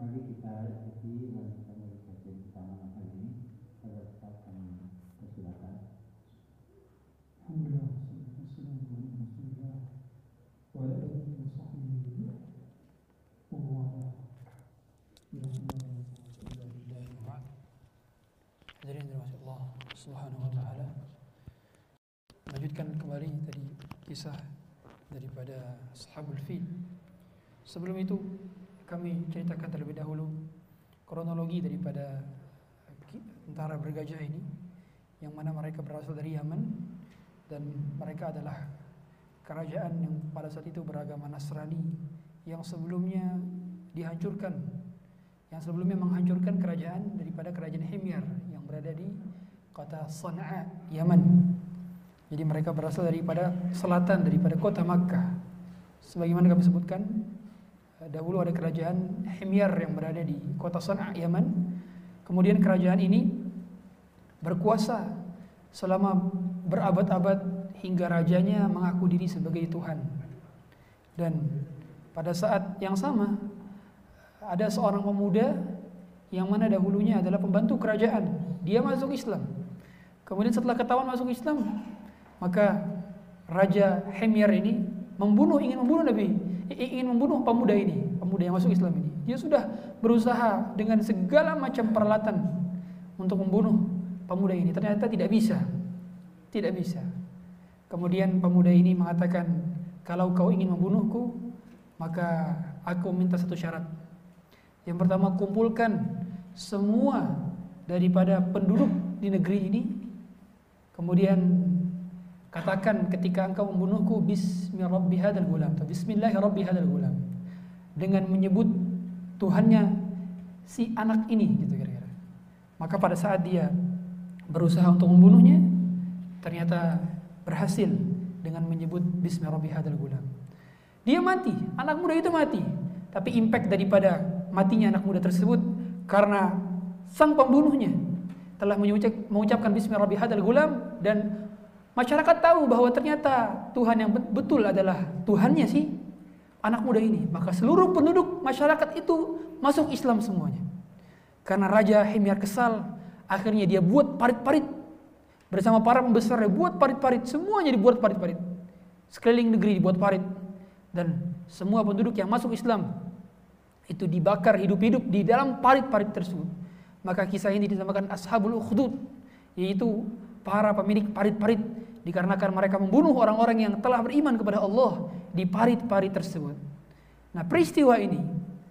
mari kita ikuti lanjutan dari kajian pertama kali ini. Pada saat kami persilakan. Alhamdulillah, wa wa sahbihi wa wala. Allah, Hadirin dirahmati Allah Subhanahu wa taala. Lanjutkan kembali tadi kisah daripada Ashabul Fil. Sebelum itu kami ceritakan terlebih dahulu kronologi daripada tentara bergajah ini yang mana mereka berasal dari Yaman dan mereka adalah kerajaan yang pada saat itu beragama Nasrani yang sebelumnya dihancurkan yang sebelumnya menghancurkan kerajaan daripada kerajaan Himyar yang berada di kota Sana'a, Yaman. Jadi mereka berasal daripada selatan daripada kota Makkah. Sebagaimana kami sebutkan, eh, dahulu ada kerajaan Himyar yang berada di kota Sana'a, Yaman. Kemudian kerajaan ini berkuasa selama berabad-abad hingga rajanya mengaku diri sebagai Tuhan. Dan pada saat yang sama ada seorang pemuda yang mana dahulunya adalah pembantu kerajaan. Dia masuk Islam. Kemudian setelah ketahuan masuk Islam, maka Raja Hemyar ini membunuh ingin membunuh Nabi, ingin membunuh pemuda ini, pemuda yang masuk Islam ini. Dia sudah berusaha dengan segala macam peralatan untuk membunuh pemuda ini. Ternyata tidak bisa. Tidak bisa. Kemudian pemuda ini mengatakan, "Kalau kau ingin membunuhku, maka aku minta satu syarat." Yang pertama kumpulkan semua daripada penduduk di negeri ini. Kemudian katakan ketika engkau membunuhku bismillahirrahmanirrahim gulam atau bismillahirrahmanirrahim dengan menyebut Tuhannya si anak ini gitu kira-kira. Maka pada saat dia berusaha untuk membunuhnya ternyata berhasil dengan menyebut bismillahirrahmanirrahim gulam. Dia mati, anak muda itu mati. Tapi impact daripada matinya anak muda tersebut karena sang pembunuhnya telah mengucapkan bismillahirrahmanirrahim gulam dan masyarakat tahu bahwa ternyata Tuhan yang betul adalah Tuhannya sih anak muda ini. Maka seluruh penduduk masyarakat itu masuk Islam semuanya. Karena Raja Himyar kesal, akhirnya dia buat parit-parit bersama para pembesar dia buat parit-parit, semuanya dibuat parit-parit. Sekeliling negeri dibuat parit dan semua penduduk yang masuk Islam itu dibakar hidup-hidup di dalam parit-parit tersebut. Maka kisah ini dinamakan Ashabul Ukhdud, yaitu para pemilik parit-parit dikarenakan mereka membunuh orang-orang yang telah beriman kepada Allah di parit-parit tersebut. Nah, peristiwa ini,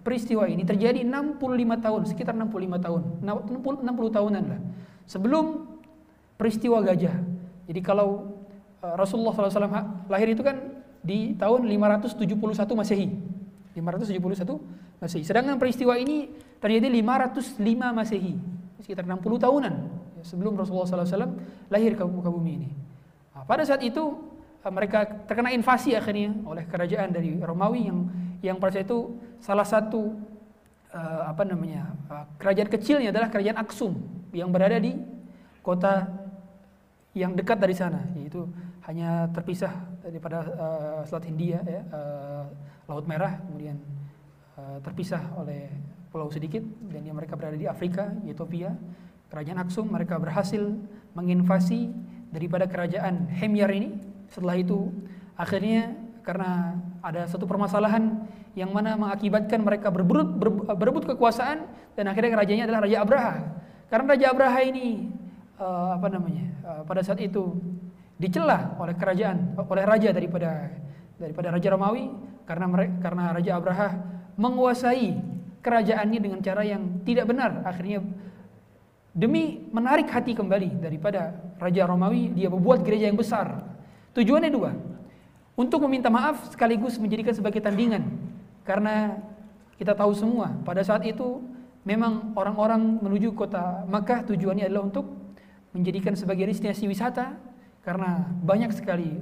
peristiwa ini terjadi 65 tahun, sekitar 65 tahun, 60, 60 tahunan lah. Sebelum peristiwa gajah. Jadi kalau uh, Rasulullah SAW lahir itu kan di tahun 571 Masehi. 571 Masehi. Sedangkan peristiwa ini terjadi 505 Masehi, sekitar 60 tahunan sebelum Rasulullah SAW lahir ke muka bumi ini. Nah, pada saat itu mereka terkena invasi akhirnya oleh kerajaan dari Romawi yang yang pada saat itu salah satu uh, apa namanya uh, kerajaan kecilnya adalah kerajaan Aksum yang berada di kota yang dekat dari sana yaitu hanya terpisah daripada uh, Selat Hindia ya, uh, Laut Merah kemudian uh, terpisah oleh pulau sedikit dan yang mereka berada di Afrika Ethiopia kerajaan Aksum mereka berhasil menginvasi daripada kerajaan Hemyar ini. Setelah itu akhirnya karena ada satu permasalahan yang mana mengakibatkan mereka berebut berebut kekuasaan dan akhirnya rajanya adalah Raja Abraha. Karena Raja Abraha ini uh, apa namanya uh, pada saat itu dicela oleh kerajaan oleh raja daripada daripada Raja Romawi karena mereka, karena Raja Abraha menguasai kerajaannya dengan cara yang tidak benar. Akhirnya demi menarik hati kembali daripada Raja Romawi dia membuat gereja yang besar. Tujuannya dua untuk meminta maaf sekaligus menjadikan sebagai tandingan. Karena kita tahu semua pada saat itu memang orang-orang menuju kota Makkah tujuannya adalah untuk menjadikan sebagai destinasi wisata karena banyak sekali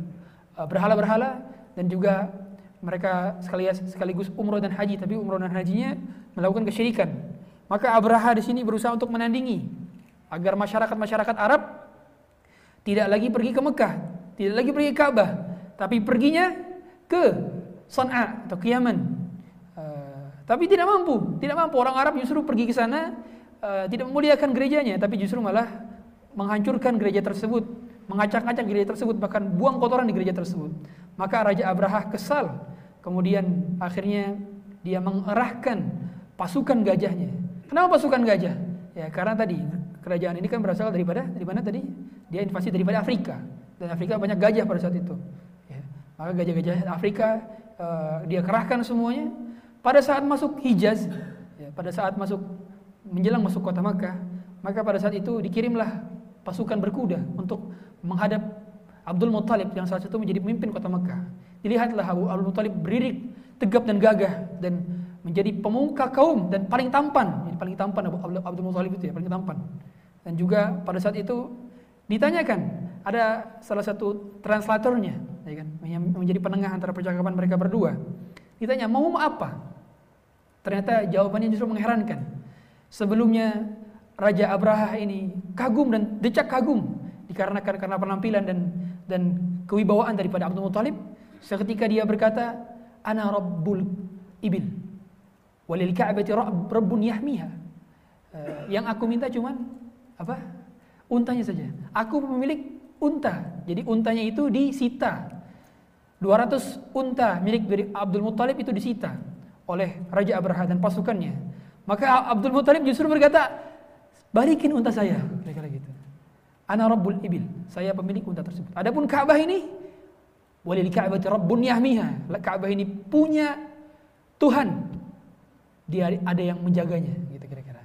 uh, berhala-berhala dan juga mereka sekaligus sekaligus umroh dan haji. Tapi umroh dan hajinya melakukan kesyirikan maka Abraha di sini berusaha untuk menandingi agar masyarakat-masyarakat Arab tidak lagi pergi ke Mekah, tidak lagi pergi ke Ka'bah, tapi perginya ke Sana'a atau ke Yaman. Uh, Tapi tidak mampu, tidak mampu orang Arab justru pergi ke sana uh, tidak memuliakan gerejanya, tapi justru malah menghancurkan gereja tersebut, mengacak-acak gereja tersebut, bahkan buang kotoran di gereja tersebut. Maka Raja Abraha kesal, kemudian akhirnya dia mengerahkan pasukan gajahnya. Kenapa pasukan gajah? Ya karena tadi kerajaan ini kan berasal daripada dari mana tadi? Dia invasi daripada Afrika dan Afrika banyak gajah pada saat itu. Ya, maka gajah-gajah Afrika uh, dia kerahkan semuanya pada saat masuk Hijaz, ya, pada saat masuk menjelang masuk kota Makkah, maka pada saat itu dikirimlah pasukan berkuda untuk menghadap Abdul Muttalib yang saat itu menjadi pemimpin kota Makkah. Dilihatlah Abu Abdul Muttalib beririk tegap dan gagah dan menjadi pemuka kaum dan paling tampan. Jadi paling tampan Abu Abdul Muttalib itu ya, paling tampan. Dan juga pada saat itu ditanyakan ada salah satu translatornya, ya kan, yang menjadi penengah antara percakapan mereka berdua. Ditanya, mau apa? Ternyata jawabannya justru mengherankan. Sebelumnya Raja Abraha ini kagum dan decak kagum dikarenakan karena penampilan dan dan kewibawaan daripada Abdul Muthalib. Seketika dia berkata, "Ana Rabbul Ibil. Walil Ka'bati Rabbun yahmiha." Uh, yang aku minta cuman apa? Untanya saja. Aku pemilik unta. Jadi untanya itu disita 200 unta milik dari Abdul Muttalib itu disita oleh Raja Abraha dan pasukannya. Maka Abdul Muttalib justru berkata, balikin unta saya. Kira-kira gitu. Ana Rabbul Ibil. Saya pemilik unta tersebut. Adapun Ka'bah ini, walil Ka'bati Rabbun yahmiha. Ka'bah ini punya Tuhan. Dia ada yang menjaganya, gitu kira-kira.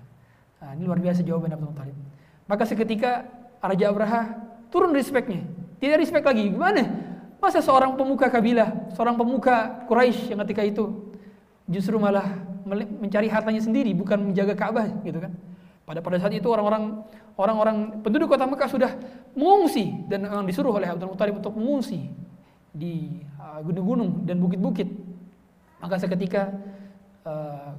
Nah, ini luar biasa jawaban Abdul Muttalib. Maka seketika Raja Abraha turun respeknya. Tidak respect lagi. Gimana? Masa seorang pemuka kabilah, seorang pemuka Quraisy yang ketika itu justru malah mencari hartanya sendiri bukan menjaga Ka'bah gitu kan. Pada pada saat itu orang-orang orang-orang penduduk kota Mekah sudah mengungsi dan yang disuruh oleh Abdul Muthalib untuk mengungsi di uh, gunung-gunung dan bukit-bukit. Maka seketika uh,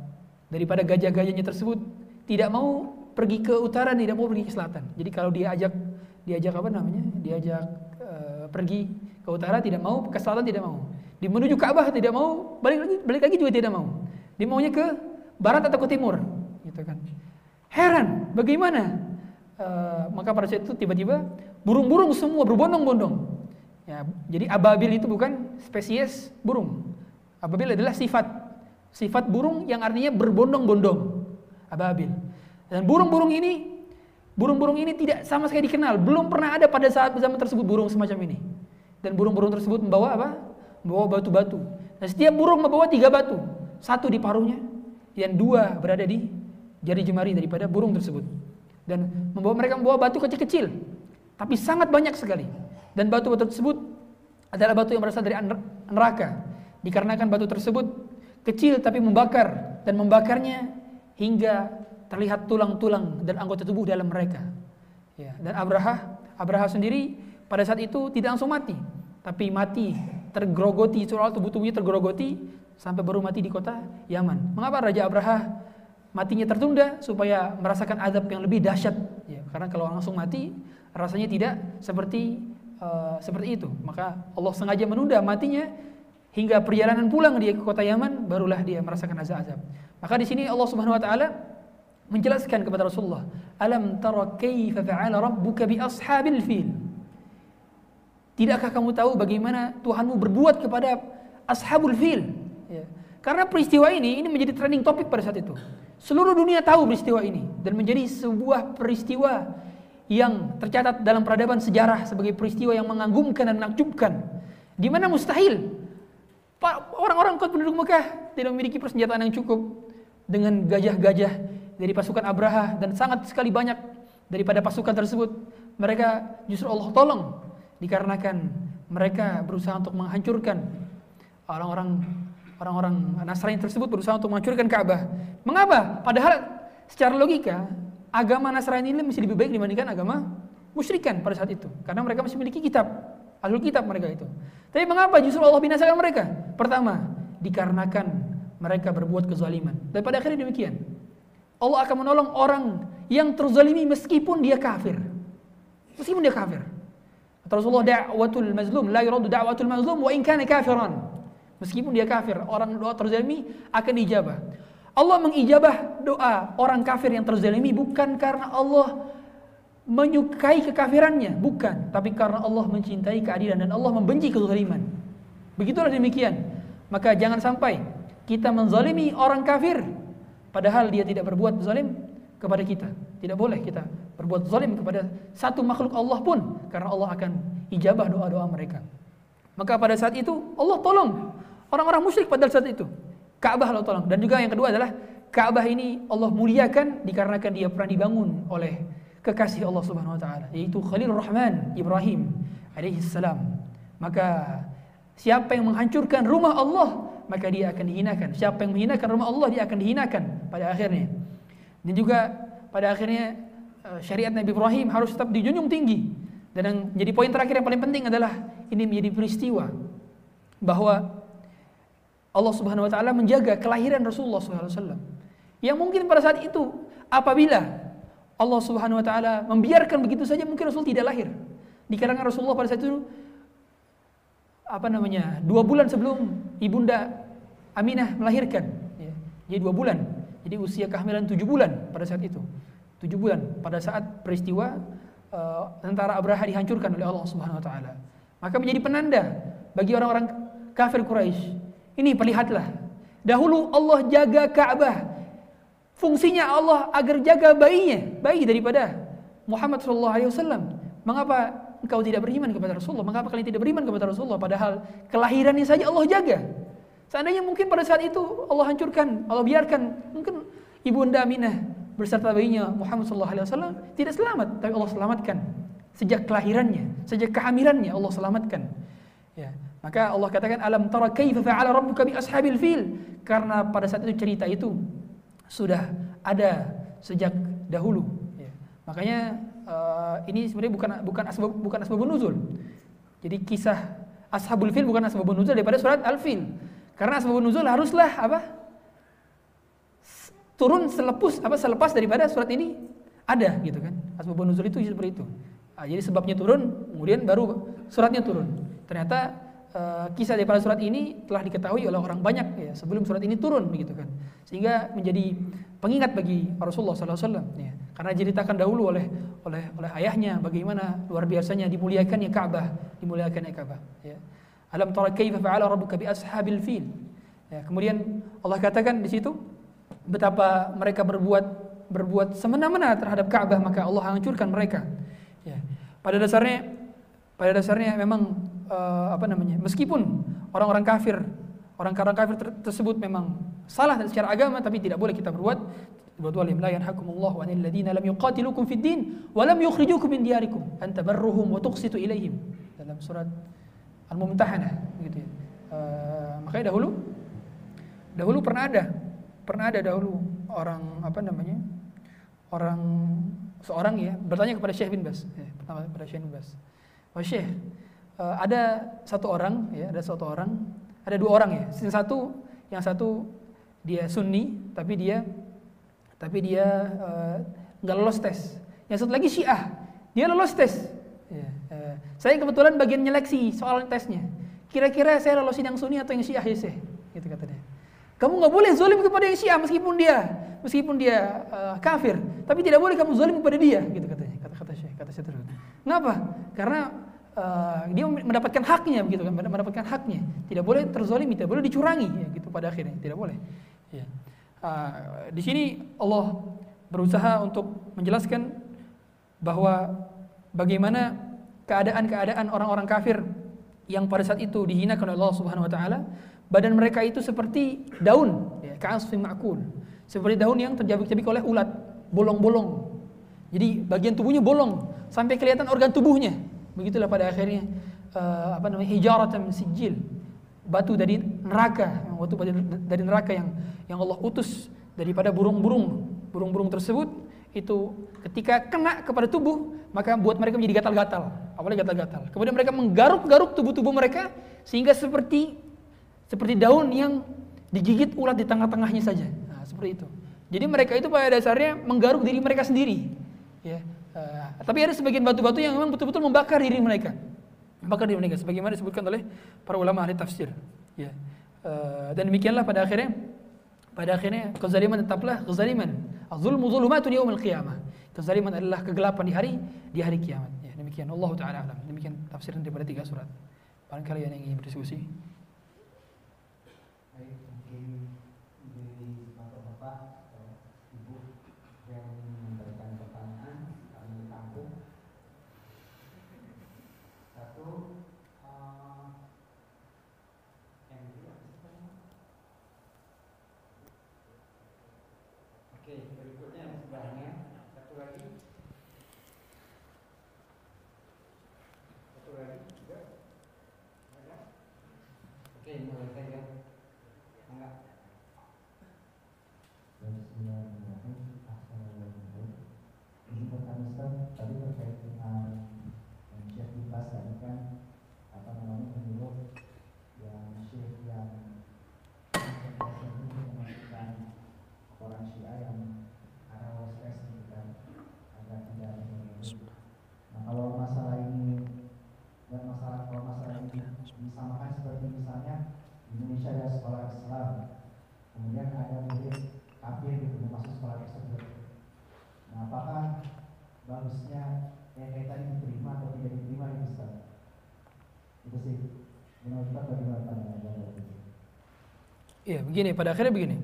daripada gajah-gajahnya tersebut tidak mau pergi ke utara, tidak mau pergi ke selatan. Jadi kalau dia ajak diajak apa namanya? Diajak uh, pergi ke utara tidak mau, ke selatan tidak mau. Di menuju Ka'bah tidak mau, balik lagi balik lagi juga tidak mau. Dia maunya ke barat atau ke timur, gitu kan. Heran, bagaimana? Uh, maka pada saat itu tiba-tiba burung-burung semua berbondong-bondong. Ya, jadi ababil itu bukan spesies burung. Ababil adalah sifat sifat burung yang artinya berbondong-bondong. Ababil. Dan burung-burung ini burung-burung ini tidak sama sekali dikenal, belum pernah ada pada saat zaman tersebut burung semacam ini dan burung-burung tersebut membawa apa? Membawa batu-batu. Dan setiap burung membawa tiga batu, satu di paruhnya dan dua berada di jari jemari daripada burung tersebut. Dan membawa mereka membawa batu kecil-kecil, tapi sangat banyak sekali. Dan batu-batu tersebut adalah batu yang berasal dari neraka. Dikarenakan batu tersebut kecil tapi membakar dan membakarnya hingga terlihat tulang-tulang dan anggota tubuh dalam mereka. Ya, dan Abraha, Abraha sendiri pada saat itu tidak langsung mati, tapi mati tergrogoti, soal tubuh-tubuhnya tergrogoti sampai baru mati di kota Yaman. Mengapa Raja Abraha matinya tertunda supaya merasakan azab yang lebih dahsyat? Ya, karena kalau langsung mati rasanya tidak seperti uh, seperti itu. Maka Allah sengaja menunda matinya hingga perjalanan pulang dia ke kota Yaman barulah dia merasakan azab-azab. Maka di sini Allah Subhanahu wa taala menjelaskan kepada Rasulullah, "Alam tara kaifa fa'ala rabbuka bi ashabil fil?" Tidakkah kamu tahu bagaimana Tuhanmu berbuat kepada ashabul fil? Ya. Karena peristiwa ini ini menjadi trending topik pada saat itu. Seluruh dunia tahu peristiwa ini dan menjadi sebuah peristiwa yang tercatat dalam peradaban sejarah sebagai peristiwa yang mengagumkan dan menakjubkan. Di mana mustahil orang-orang kuat penduduk Mekah tidak memiliki persenjataan yang cukup dengan gajah-gajah dari pasukan Abraha dan sangat sekali banyak daripada pasukan tersebut mereka justru Allah tolong dikarenakan mereka berusaha untuk menghancurkan orang-orang orang-orang Nasrani tersebut berusaha untuk menghancurkan Ka'bah. Mengapa? Padahal secara logika agama Nasrani ini masih lebih baik dibandingkan agama musyrikan pada saat itu karena mereka masih memiliki kitab alul kitab mereka itu. Tapi mengapa justru Allah binasakan mereka? Pertama, dikarenakan mereka berbuat kezaliman. Dan pada akhirnya demikian. Allah akan menolong orang yang terzalimi meskipun dia kafir. Meskipun dia kafir. Rasulullah da'watul mazlum la yuradu da'watul mazlum wa in kana kafiran. Meskipun dia kafir, orang doa terzalimi akan dijabah. Allah mengijabah doa orang kafir yang terzalimi bukan karena Allah menyukai kekafirannya, bukan, tapi karena Allah mencintai keadilan dan Allah membenci kezaliman. Begitulah demikian. Maka jangan sampai kita menzalimi orang kafir padahal dia tidak berbuat zalim kepada kita. Tidak boleh kita berbuat zalim kepada satu makhluk Allah pun karena Allah akan ijabah doa-doa mereka. Maka pada saat itu Allah tolong orang-orang musyrik pada saat itu. Ka'bah Allah tolong. Dan juga yang kedua adalah Ka'bah ini Allah muliakan dikarenakan dia pernah dibangun oleh kekasih Allah Subhanahu wa taala yaitu Khalilur Rahman Ibrahim alaihi salam. Maka siapa yang menghancurkan rumah Allah maka dia akan dihinakan. Siapa yang menghinakan rumah Allah dia akan dihinakan pada akhirnya. Dan juga pada akhirnya eh, syariat Nabi Ibrahim harus tetap dijunjung tinggi. Dan yang jadi poin terakhir yang paling penting adalah ini menjadi peristiwa bahwa Allah Subhanahu wa taala menjaga kelahiran Rasulullah SAW. Yang mungkin pada saat itu apabila Allah Subhanahu wa taala membiarkan begitu saja mungkin Rasul tidak lahir. Dikarenakan Rasulullah pada saat itu apa namanya? dua bulan sebelum ibunda Aminah melahirkan. Ya. Jadi dua bulan. Jadi usia kehamilan tujuh bulan pada saat itu. Tujuh bulan pada saat peristiwa uh, tentara Abraha dihancurkan oleh Allah Subhanahu wa taala. Maka menjadi penanda bagi orang-orang kafir Quraisy. Ini perlihatlah. Dahulu Allah jaga Ka'bah Fungsinya Allah agar jaga bayinya, bayi daripada Muhammad sallallahu alaihi wasallam. Mengapa engkau tidak beriman kepada Rasulullah? Mengapa kalian tidak beriman kepada Rasulullah padahal kelahirannya saja Allah jaga? Seandainya mungkin pada saat itu Allah hancurkan, Allah biarkan, mungkin ibunda Aminah beserta bayinya Muhammad sallallahu alaihi wasallam tidak selamat, tapi Allah selamatkan. Sejak kelahirannya, sejak kehamilannya Allah selamatkan. Ya. Maka Allah katakan alam tara kaifa fa'ala rabbuka bi ashabil fil? Karena pada saat itu cerita itu sudah ada sejak dahulu. Ya. Makanya uh, ini sebenarnya bukan bukan asbab bukan asbabun nuzul. Jadi kisah ashabul fil bukan asbabun nuzul daripada surat al-fil. Karena asbabun nuzul haruslah apa? turun selepus apa selepas daripada surat ini ada gitu kan. Asbabun nuzul itu seperti itu. Nah, jadi sebabnya turun, kemudian baru suratnya turun. Ternyata uh, kisah daripada surat ini telah diketahui oleh orang banyak ya sebelum surat ini turun begitu kan. Sehingga menjadi pengingat bagi Rasulullah SAW ya. Karena diceritakan dahulu oleh oleh oleh ayahnya bagaimana luar biasanya dimuliakannya Ka'bah dimuliakannya Ka'bah ya. Alam tara kaifa fa'ala rabbuka bi ashabil fil ya. Kemudian Allah katakan di situ betapa mereka berbuat berbuat semena-mena terhadap Ka'bah maka Allah hancurkan mereka ya. Pada dasarnya pada dasarnya memang uh, apa namanya meskipun orang-orang kafir orang-orang kafir ter tersebut memang salah secara agama tapi tidak boleh kita berbuat. Berbuat walim la yanhakumullahu anil ladina lam yuqatilukum fid din wa lam yukhrijukum min diyarikum. An tabarruhum wa tuqsitu ilaihim dalam surat Al-Mumtahanah gitu ya. Uh, makanya dahulu dahulu pernah ada pernah ada dahulu orang apa namanya orang seorang ya bertanya kepada Syekh bin Bas. Ya, pertama kepada Syekh bin Bas. Oh Syekh uh, ada satu orang ya ada satu orang ada dua orang ya. Yang satu yang satu dia Sunni tapi dia tapi dia uh, nggak lolos tes. Yang satu lagi Syiah dia lolos tes. Ya, uh, saya kebetulan bagian nyeleksi soal tesnya. Kira-kira saya lolosin yang Sunni atau yang Syiah ya Syekh? Gitu kata dia. Kamu nggak boleh zolim kepada yang Syiah meskipun dia meskipun dia uh, kafir. Tapi tidak boleh kamu zolim kepada dia gitu katanya kata kata Syekh kata Syekh kenapa karena uh, dia mendapatkan haknya begitu kan mendapatkan haknya. Tidak boleh terzolimi tidak boleh dicurangi ya gitu pada akhirnya tidak boleh ya. uh, di sini Allah berusaha untuk menjelaskan bahwa bagaimana keadaan-keadaan orang-orang kafir yang pada saat itu dihinakan oleh Allah Subhanahu wa taala badan mereka itu seperti daun ya ka'asfin ma'kul seperti daun yang terjabik-jabik oleh ulat bolong-bolong. Jadi bagian tubuhnya bolong sampai kelihatan organ tubuhnya Begitulah pada akhirnya uh, apa namanya hijaratan sijil batu dari neraka, batu dari neraka yang yang Allah utus daripada burung-burung. Burung-burung tersebut itu ketika kena kepada tubuh maka buat mereka menjadi gatal-gatal, awalnya gatal-gatal. Kemudian mereka menggaruk-garuk tubuh-tubuh mereka sehingga seperti seperti daun yang digigit ulat di tengah-tengahnya saja. Nah, seperti itu. Jadi mereka itu pada dasarnya menggaruk diri mereka sendiri. Ya, Uh, tapi ada sebagian batu-batu yang memang betul-betul membakar diri mereka. Membakar diri mereka sebagaimana disebutkan oleh para ulama ahli tafsir. Ya. Uh, dan demikianlah pada akhirnya pada akhirnya kezaliman tetaplah kezaliman. Az-zulmu zulumatun yaumil qiyamah. Kezaliman adalah kegelapan di hari di hari kiamat. Ya, demikian Allah taala alam. Demikian tafsiran daripada tiga surat. Barangkali yang ingin berdiskusi. Baik, mungkin dari bapak-bapak atau ibu yang memberikan pertanyaan kami tampung. Satu, eh, Henry, apa sih namanya? Oke, berikutnya yang sebelahnya satu lagi. Satu lagi juga. Ada? Oke, mulai saja. Enggak. Bismillahirrahmanirrahim. Assalamualaikum. Ini pertanyaan Ustaz, tadi terkait dengan yang Syekh dibahas tadi kan apa namanya menyuruh yang Syekh yang memasukkan orang Syiah yang ada wes gitu kan agar tidak mengganggu. Nah kalau masalah ini dan masalah kalau masalah ini disamakan seperti misalnya di Indonesia ada sekolah Islam kemudian ada murid kafir gitu yang masuk sekolah tersebut. Nah, apakah bagusnya yang kayak tadi diterima atau tidak diterima itu Ustaz? Itu sih. Menurut Ustaz bagaimana pandangan Bapak itu? Iya, begini pada akhirnya begini.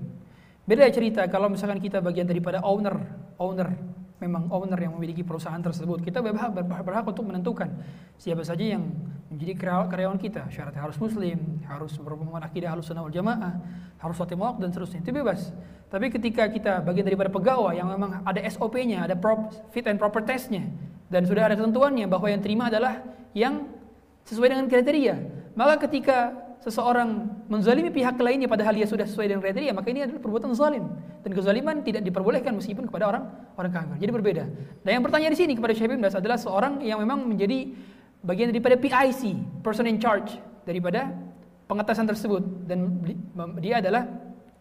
Beda cerita kalau misalkan kita bagian daripada owner, owner memang owner yang memiliki perusahaan tersebut, kita berhak, berhak, berhak untuk menentukan siapa saja yang menjadi karya- karyawan kita. Syaratnya harus muslim, harus berpemahaman akidah harus sunnah jamaah, harus sholat dan seterusnya. Itu bebas. Tapi ketika kita bagian daripada pegawai yang memang ada SOP-nya, ada prop, fit and proper test-nya, dan sudah ada ketentuannya bahwa yang terima adalah yang sesuai dengan kriteria. Maka ketika seseorang menzalimi pihak lainnya padahal dia sudah sesuai dengan kriteria, maka ini adalah perbuatan zalim. Dan kezaliman tidak diperbolehkan meskipun kepada orang orang kafir. Jadi berbeda. Dan yang bertanya di sini kepada Syekh Bas adalah seorang yang memang menjadi bagian daripada PIC, person in charge daripada pengetesan tersebut dan dia adalah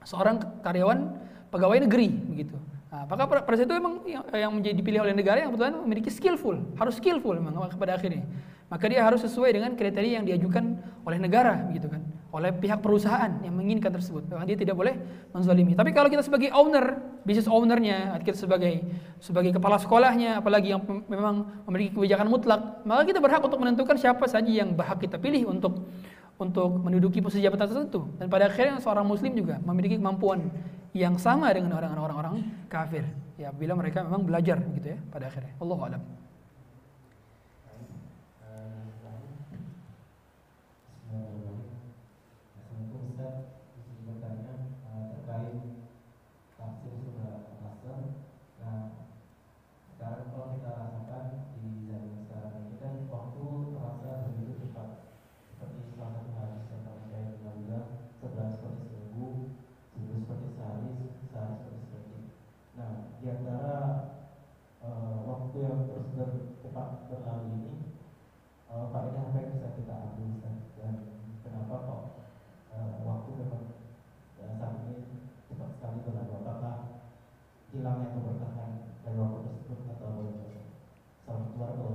seorang karyawan pegawai negeri begitu. Nah, maka pada itu memang yang, menjadi dipilih oleh negara yang kebetulan memiliki skillful, harus skillful memang pada akhirnya. Maka dia harus sesuai dengan kriteria yang diajukan oleh negara begitu kan, oleh pihak perusahaan yang menginginkan tersebut. Dia tidak boleh menzalimi. Tapi kalau kita sebagai owner, business ownernya, kita sebagai sebagai kepala sekolahnya, apalagi yang memang memiliki kebijakan mutlak, maka kita berhak untuk menentukan siapa saja yang berhak kita pilih untuk untuk menduduki posisi jabatan tertentu. Dan pada akhirnya seorang muslim juga memiliki kemampuan yang sama dengan orang-orang orang kafir. Ya, bila mereka memang belajar gitu ya pada akhirnya. Allahu a'lam. Antara eh, waktu yang terus cepat berlalu ini, eh, faedah apa yang bisa kita ambil dan kenapa kok eh, waktu memang eh, saat ini cepat sekali berlalu? Apakah hilangnya keberkahan dari waktu tersebut atau salah atau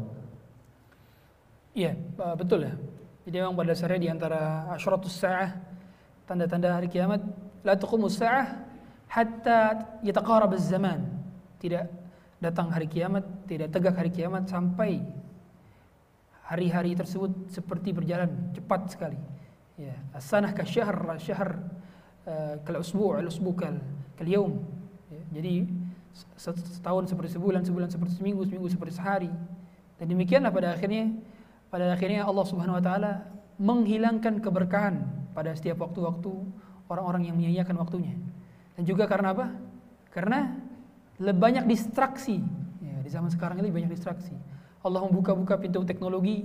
Iya, eh, betul ya. Jadi memang pada dasarnya di antara asyratus sa'ah tanda-tanda hari kiamat la taqumus sa'ah hatta yataqarab az-zaman. Tidak datang hari kiamat, tidak tegak hari kiamat sampai hari-hari tersebut seperti berjalan cepat sekali. Ya, as-sanah ka syahr, syahr uh, kal usbu' al usbu' kal kal yaum. Ya, jadi se- setahun seperti sebulan, sebulan seperti seminggu, seminggu seperti sehari. Dan demikianlah pada akhirnya pada akhirnya Allah Subhanahu wa taala menghilangkan keberkahan pada setiap waktu-waktu orang-orang yang menyia-nyiakan waktunya. Dan juga karena apa? Karena lebih banyak distraksi. Ya, di zaman sekarang ini banyak distraksi. Allah membuka-buka pintu teknologi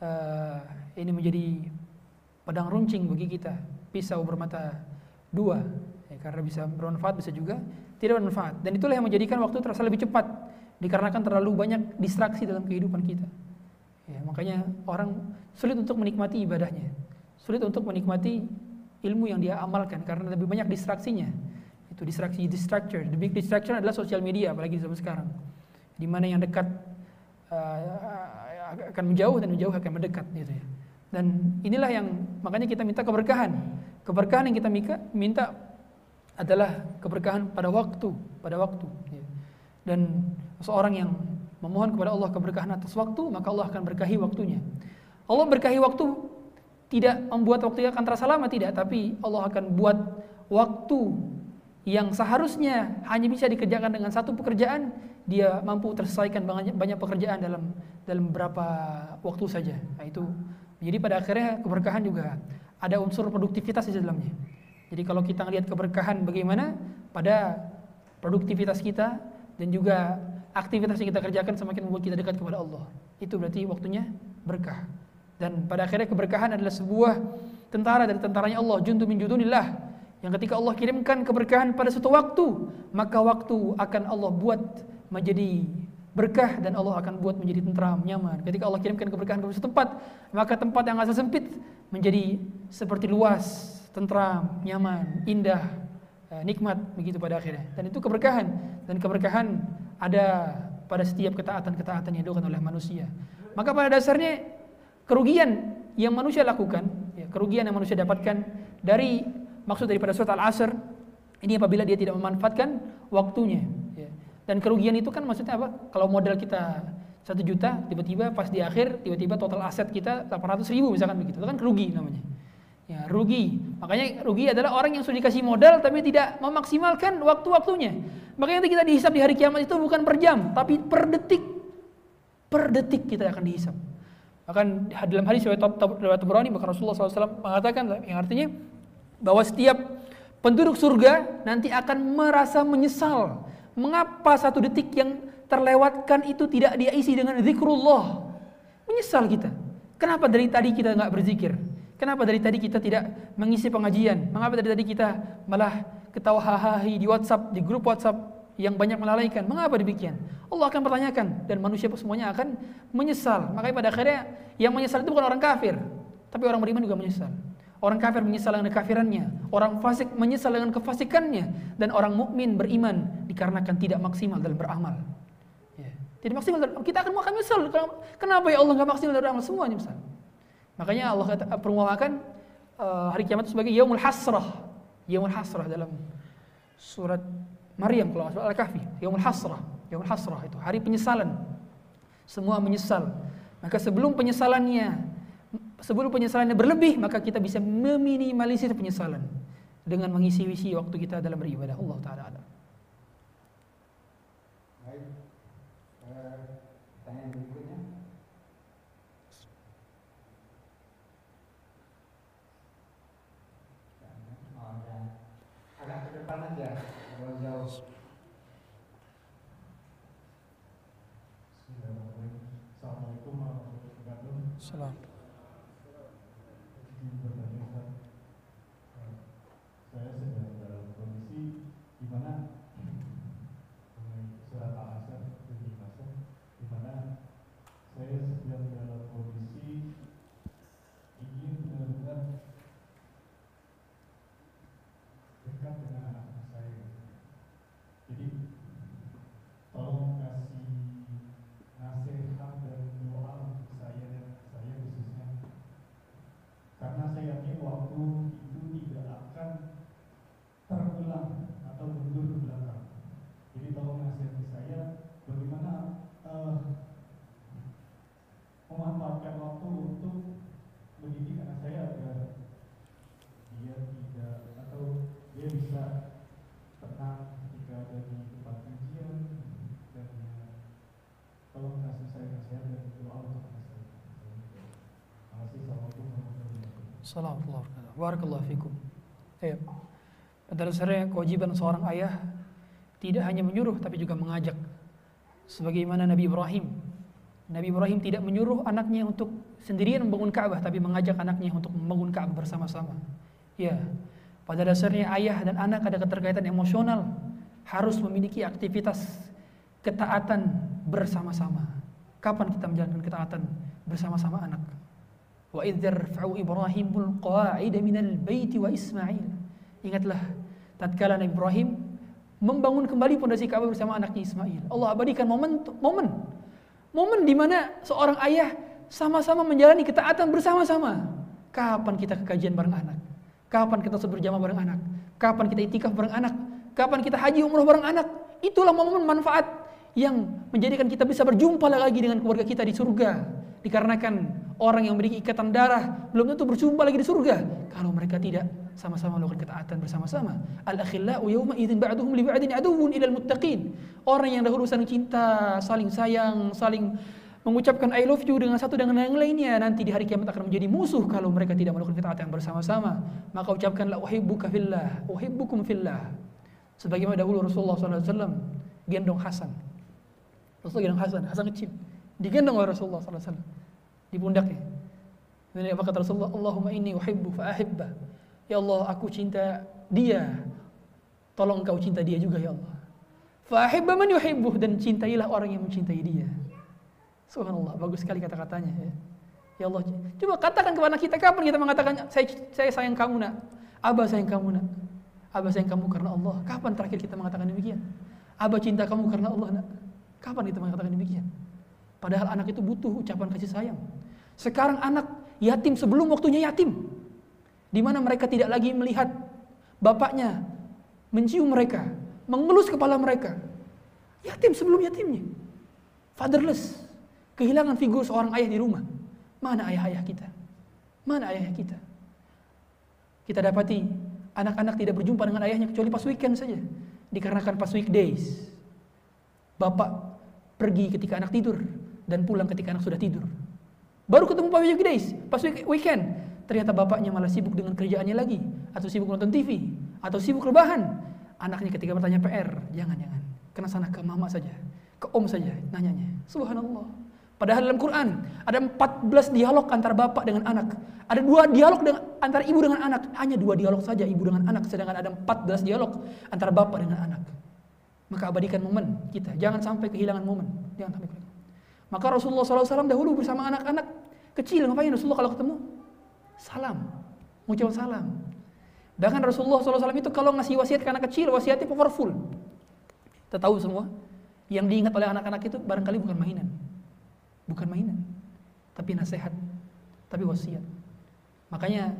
eh, ini menjadi pedang runcing bagi kita, pisau bermata dua. Ya, karena bisa bermanfaat bisa juga tidak bermanfaat. Dan itulah yang menjadikan waktu terasa lebih cepat dikarenakan terlalu banyak distraksi dalam kehidupan kita. Ya, makanya orang sulit untuk menikmati ibadahnya, sulit untuk menikmati ilmu yang dia amalkan karena lebih banyak distraksinya. Itu distraksi, distraction. The big distraction adalah sosial media, apalagi zaman sekarang, di mana yang dekat uh, akan menjauh dan menjauh akan mendekat, gitu ya. Dan inilah yang makanya kita minta keberkahan, keberkahan yang kita minta adalah keberkahan pada waktu, pada waktu. ya. Dan seorang yang memohon kepada Allah keberkahan atas waktu, maka Allah akan berkahi waktunya. Allah berkahi waktu tidak membuat waktunya akan terasa lama tidak, tapi Allah akan buat waktu yang seharusnya hanya bisa dikerjakan dengan satu pekerjaan, dia mampu terselesaikan banyak, banyak pekerjaan dalam dalam beberapa waktu saja. Nah, itu jadi pada akhirnya keberkahan juga ada unsur produktivitas di dalamnya. Jadi kalau kita melihat keberkahan bagaimana pada produktivitas kita dan juga aktivitas yang kita kerjakan semakin membuat kita dekat kepada Allah. Itu berarti waktunya berkah. Dan pada akhirnya keberkahan adalah sebuah tentara dari tentaranya Allah, juntu min judunillah. Yang ketika Allah kirimkan keberkahan pada suatu waktu, maka waktu akan Allah buat menjadi berkah dan Allah akan buat menjadi tentram, nyaman. Ketika Allah kirimkan keberkahan ke suatu tempat, maka tempat yang asal sempit menjadi seperti luas, tentram, nyaman, indah, eh, nikmat begitu pada akhirnya. Dan itu keberkahan dan keberkahan ada pada setiap ketaatan-ketaatan yang dilakukan oleh manusia. Maka pada dasarnya kerugian yang manusia lakukan, ya, kerugian yang manusia dapatkan dari maksud daripada surat Al-Asr ini apabila dia tidak memanfaatkan waktunya. Ya. Dan kerugian itu kan maksudnya apa? Kalau modal kita satu juta, tiba-tiba pas di akhir tiba-tiba total aset kita 800 ribu misalkan begitu, itu kan kerugi namanya. Ya, rugi. Makanya rugi adalah orang yang sudah dikasih modal tapi tidak memaksimalkan waktu-waktunya. Makanya nanti kita dihisap di hari kiamat itu bukan per jam, tapi per detik. Per detik kita akan dihisap. Bahkan dalam hadis riwayat Tabrani maka Rasulullah SAW mengatakan yang artinya bahwa setiap penduduk surga nanti akan merasa menyesal. Mengapa satu detik yang terlewatkan itu tidak dia isi dengan zikrullah? Menyesal kita. Kenapa dari tadi kita nggak berzikir? Kenapa dari tadi kita tidak mengisi pengajian? Mengapa dari tadi kita malah ketawa hahaha di WhatsApp, di grup WhatsApp yang banyak melalaikan? Mengapa demikian? Allah akan pertanyakan dan manusia semuanya akan menyesal. Makanya pada akhirnya yang menyesal itu bukan orang kafir, tapi orang beriman juga menyesal. Orang kafir menyesal dengan kekafirannya, orang fasik menyesal dengan kefasikannya, dan orang mukmin beriman dikarenakan tidak maksimal dalam beramal. Ya. Tidak maksimal dalam, kita akan akan menyesal. Kenapa ya Allah nggak maksimal dalam beramal? Semuanya menyesal. Makanya Allah kata, perumpamakan uh, hari kiamat sebagai yaumul hasrah. Yaumul hasrah dalam surat Maryam kalau masuk Al-Kahfi. Yaumul hasrah. Yaumul hasrah itu hari penyesalan. Semua menyesal. Maka sebelum penyesalannya sebelum penyesalannya berlebih, maka kita bisa meminimalisir penyesalan dengan mengisi-isi waktu kita dalam beribadah Allah taala ada. Baik. Eh, pertanyaan berikutnya. Oh, ada. Agak ke depan aja. Kalau jauh. Assalamualaikum warahmatullahi wabarakatuh. Salam. Izin bertanya Ustaz. Eh, Saya sedang dalam kondisi di mana mengenai surat Al-Asr di Asr di mana saya sedang dalam kondisi ingin benar-benar dekat dengan anak saya. Jadi tolong kasih nasihat dan doa untuk saya dan anak saya khususnya karena saya yakin waktu itu tidak akan terulang atau mundur ke belakang. Jadi tolong nasihati saya bagaimana eh, memanfaatkan waktu untuk mendidik anak saya agar dia tidak atau dia bisa tenang ketika ada di tempat ujian dan eh, tolong kasih saya nasihat dan doa untuk anak saya. Terima kasih. Assalamualaikum warahmatullahi wabarakatuh. Assalamualaikum Barakallahu fikum. Ya. Pada dasarnya kewajiban seorang ayah tidak hanya menyuruh tapi juga mengajak. Sebagaimana Nabi Ibrahim. Nabi Ibrahim tidak menyuruh anaknya untuk sendirian membangun Ka'bah tapi mengajak anaknya untuk membangun Ka'bah bersama-sama. Ya. Pada dasarnya ayah dan anak ada keterkaitan emosional, harus memiliki aktivitas ketaatan bersama-sama. Kapan kita menjalankan ketaatan bersama-sama anak? Wa idh yarfa'u Ibrahimul qa'ida minal baiti wa Ismail. Ingatlah tatkala Nabi Ibrahim membangun kembali pondasi Ka'bah bersama anaknya Ismail. Allah abadikan momen momen momen di mana seorang ayah sama-sama menjalani ketaatan bersama-sama. Kapan kita kekajian bareng anak? Kapan kita berjamaah bareng anak? Kapan kita itikaf bareng anak? Kapan kita haji umroh bareng anak? Itulah momen manfaat yang menjadikan kita bisa berjumpa lagi dengan keluarga kita di surga. Dikarenakan orang yang memiliki ikatan darah belum tentu berjumpa lagi di surga kalau mereka tidak sama-sama melakukan ketaatan bersama-sama. Al akhillau yawma idzin ba'duhum li ba'din aduwwun ilal muttaqin. Orang yang dahulu saling cinta, saling sayang, saling mengucapkan I love you dengan satu dengan yang lainnya nanti di hari kiamat akan menjadi musuh kalau mereka tidak melakukan ketaatan bersama-sama. Maka ucapkanlah uhibbuka fillah, uhibbukum fillah. Sebagaimana dahulu Rasulullah SAW gendong Hasan. Rasulullah gendong Hasan, Hasan kecil. Digendong oleh Rasulullah SAW di pundaknya. Kemudian apa kata Rasulullah? Allahumma inni uhibbu fa ahibba. Ya Allah, aku cinta dia. Tolong engkau cinta dia juga ya Allah. Fa ahibba man yuhibbu dan cintailah orang yang mencintai dia. Subhanallah, bagus sekali kata-katanya ya. Ya Allah, coba katakan kepada kita kapan kita mengatakan saya saya sayang kamu nak. Abah sayang kamu nak. Abah sayang kamu karena Allah. Kapan terakhir kita mengatakan demikian? Abah cinta kamu karena Allah nak. Kapan kita mengatakan demikian? Padahal anak itu butuh ucapan kasih sayang. Sekarang anak yatim sebelum waktunya yatim. Di mana mereka tidak lagi melihat bapaknya mencium mereka, mengelus kepala mereka. Yatim sebelum yatimnya. Fatherless. Kehilangan figur seorang ayah di rumah. Mana ayah-ayah kita? Mana ayah kita? Kita dapati anak-anak tidak berjumpa dengan ayahnya kecuali pas weekend saja. Dikarenakan pas weekdays. Bapak pergi ketika anak tidur dan pulang ketika anak sudah tidur. Baru ketemu pas weekdays, pas weekend. Ternyata bapaknya malah sibuk dengan kerjaannya lagi. Atau sibuk nonton TV. Atau sibuk rebahan. Anaknya ketika bertanya PR, jangan-jangan. Kena sana ke mama saja. Ke om saja nanyanya. Subhanallah. Padahal dalam Quran ada 14 dialog antara bapak dengan anak. Ada dua dialog dengan, antara ibu dengan anak. Hanya dua dialog saja ibu dengan anak. Sedangkan ada 14 dialog antara bapak dengan anak. Maka abadikan momen kita. Jangan sampai kehilangan momen. Jangan sampai kehilangan. Maka Rasulullah SAW dahulu bersama anak-anak kecil. Ngapain Rasulullah kalau ketemu? Salam. Mengucapkan salam. Bahkan Rasulullah SAW itu kalau ngasih wasiat ke anak kecil, wasiatnya powerful. Kita tahu semua. Yang diingat oleh anak-anak itu barangkali bukan mainan. Bukan mainan. Tapi nasihat. Tapi wasiat. Makanya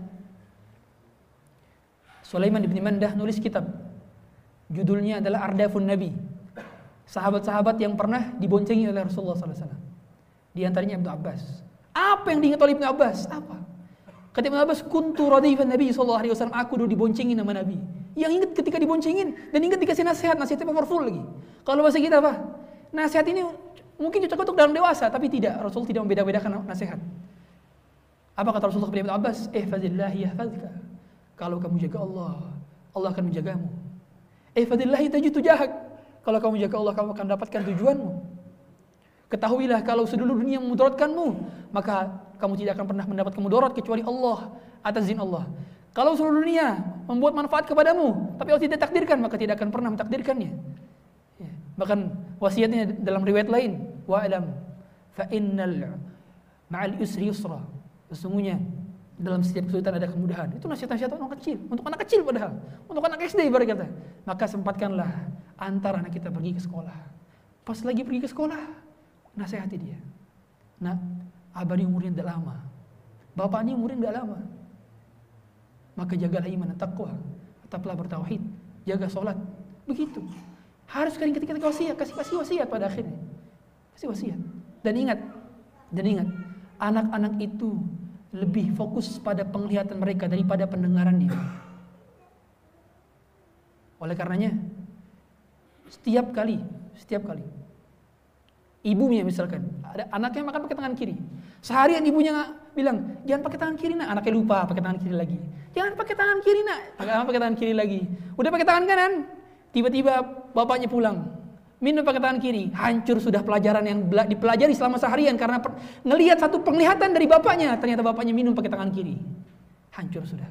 Sulaiman bin Mandah nulis kitab. Judulnya adalah Ardafun Nabi. Sahabat-sahabat yang pernah diboncengi oleh Rasulullah SAW. Di antaranya Ibnu Abbas. Apa yang diingat oleh Ibnu Abbas? Apa? Kata Ibnu Abbas, kuntu radifan Nabi SAW. Aku dulu diboncengin sama Nabi. Yang ingat ketika diboncengin dan ingat dikasih nasihat, nasihatnya powerful lagi. Kalau bahasa kita apa? Nasihat ini mungkin cocok untuk dalam dewasa, tapi tidak. Rasul tidak membeda-bedakan nasihat. Apa kata Rasulullah kepada Ibnu Abbas? Eh fadillahi yahfazka. Kalau kamu jaga Allah, Allah akan menjagamu. Eh fadillahi tajitu jahak. Kalau kamu jaga Allah, kamu akan dapatkan tujuanmu. Ketahuilah kalau seluruh dunia memudaratkanmu, maka kamu tidak akan pernah mendapatkan mudarat kecuali Allah atas izin Allah. Kalau seluruh dunia membuat manfaat kepadamu, tapi Allah tidak takdirkan, maka tidak akan pernah mentakdirkannya. Ya. Bahkan wasiatnya dalam riwayat lain, wa alam fa innal ma'al yusri yusra. Sesungguhnya dalam setiap kesulitan ada kemudahan. Itu nasihat-nasihat anak kecil, untuk anak kecil padahal, untuk anak SD ibarat kata. Maka sempatkanlah antar anak kita pergi ke sekolah. Pas lagi pergi ke sekolah, nasihati dia. Nah, abah ini umurnya tidak lama. Bapak ini umurnya tidak lama. Maka jagalah iman dan takwa. Tetaplah bertauhid. Jaga sholat. Begitu. Harus kali ketika kita wasiat, kasih kasih wasiat pada akhirnya. Kasih wasiat. Dan ingat, dan ingat, anak-anak itu lebih fokus pada penglihatan mereka daripada pendengarannya. Oleh karenanya, setiap kali, setiap kali ibunya misalkan ada anaknya makan pakai tangan kiri. Seharian ibunya bilang jangan pakai tangan kiri nak. Anaknya lupa pakai tangan kiri lagi. Jangan pakai tangan kiri nak. Pakai tangan kiri lagi. Udah pakai tangan kanan. Tiba-tiba bapaknya pulang minum pakai tangan kiri. Hancur sudah pelajaran yang dipelajari selama seharian karena ngelihat satu penglihatan dari bapaknya ternyata bapaknya minum pakai tangan kiri. Hancur sudah.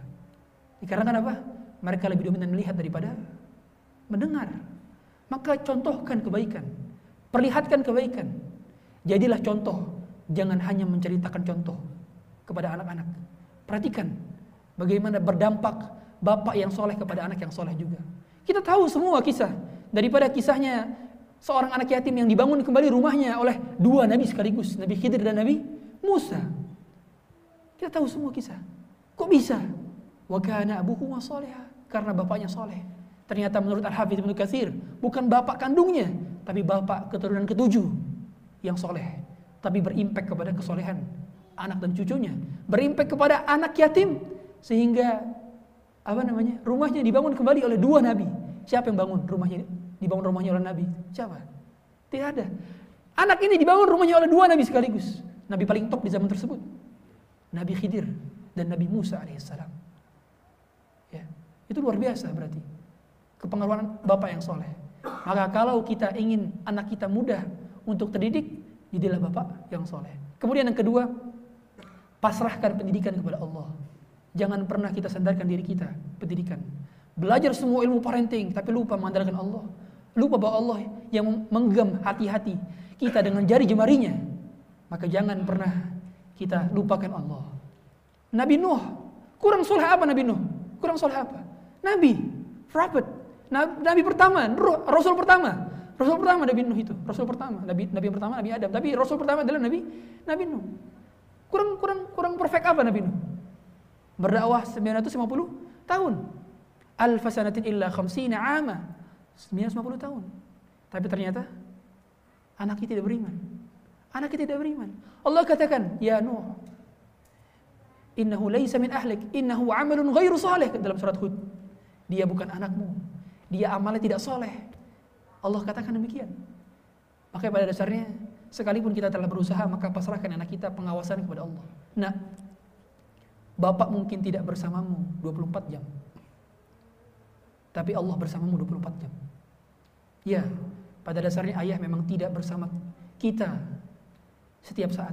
Dikarenakan apa? Mereka lebih dominan melihat daripada mendengar. Maka contohkan kebaikan. Perlihatkan kebaikan. Jadilah contoh, jangan hanya menceritakan contoh kepada anak-anak. Perhatikan bagaimana berdampak bapak yang soleh kepada anak yang soleh juga. Kita tahu semua kisah. Daripada kisahnya seorang anak yatim yang dibangun kembali rumahnya oleh dua nabi sekaligus, Nabi Khidir dan Nabi Musa. Kita tahu semua kisah. Kok bisa? Wa kana salihah. Karena bapaknya soleh. Ternyata menurut Al-Hafidh Ibnu Katsir, bukan bapak kandungnya, tapi bapak keturunan ketujuh yang soleh. Tapi berimpak kepada kesolehan anak dan cucunya. Berimpak kepada anak yatim. Sehingga apa namanya rumahnya dibangun kembali oleh dua nabi. Siapa yang bangun rumahnya? Dibangun rumahnya oleh nabi. Siapa? Tidak ada. Anak ini dibangun rumahnya oleh dua nabi sekaligus. Nabi paling top di zaman tersebut. Nabi Khidir dan Nabi Musa alaihissalam. Ya, itu luar biasa berarti. Kepengaruhan bapak yang soleh. Maka kalau kita ingin anak kita mudah untuk terdidik, jadilah bapak yang soleh. Kemudian yang kedua, pasrahkan pendidikan kepada Allah. Jangan pernah kita sandarkan diri kita pendidikan. Belajar semua ilmu parenting tapi lupa mengandalkan Allah. Lupa bahwa Allah yang menggem hati-hati kita dengan jari jemarinya. Maka jangan pernah kita lupakan Allah. Nabi Nuh, kurang soleh apa Nabi Nuh? Kurang soleh apa? Nabi, prophet, nabi, pertama, rasul pertama. Rasul pertama Nabi Nuh itu, rasul pertama, nabi nabi pertama Nabi Adam, tapi rasul pertama adalah Nabi Nabi Nuh. Kurang kurang kurang perfect apa Nabi Nuh? Berdakwah 950 tahun. Alfa sanatin illa khamsina ama. 950 tahun. Tapi ternyata anaknya tidak beriman. Anaknya tidak beriman. Allah katakan, "Ya Nuh, innahu laysa min ahlik, innahu amalun ghairu salih." dalam surat Hud. Dia bukan anakmu. Dia amalnya tidak soleh. Allah katakan demikian. Makanya pada dasarnya sekalipun kita telah berusaha maka pasrahkan anak kita pengawasan kepada Allah. Nah, Bapak mungkin tidak bersamamu 24 jam. Tapi Allah bersamamu 24 jam. Ya, pada dasarnya ayah memang tidak bersama kita setiap saat.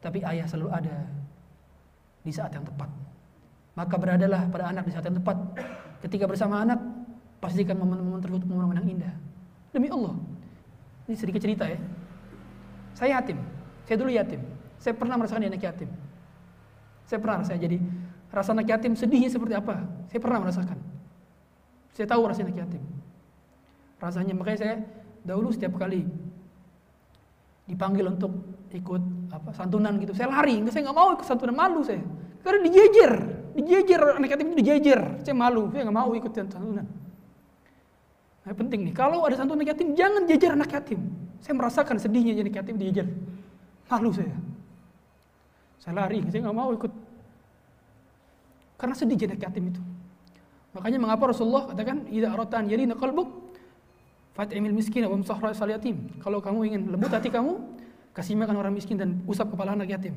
Tapi ayah selalu ada di saat yang tepat. Maka beradalah pada anak di saat yang tepat. Ketika bersama anak, pastikan momen-momen tersebut momen-momen yang indah. Demi Allah. Ini sedikit cerita ya. Saya yatim. Saya dulu yatim. Saya pernah merasakan anak yatim. Saya pernah saya jadi rasa anak yatim sedihnya seperti apa. Saya pernah merasakan. Saya tahu rasa anak yatim. Rasanya makanya saya dahulu setiap kali dipanggil untuk ikut apa santunan gitu, saya lari. Saya nggak mau ikut santunan, malu saya. Karena dijejer, dijejer anak yatim itu dijejer. Saya malu, saya nggak mau ikut santunan. Nah, penting nih, kalau ada santunan anak yatim, jangan jejer anak yatim. Saya merasakan sedihnya jadi yatim dijejer. Malu saya. Saya lari, saya nggak mau ikut. Karena sedih jadi yatim itu. Makanya mengapa Rasulullah katakan, "Idza aratan yalina qalbuk fat'imil miskin wa amsah sal yatim." Kalau kamu ingin lembut hati kamu, kasih makan orang miskin dan usap kepala anak yatim.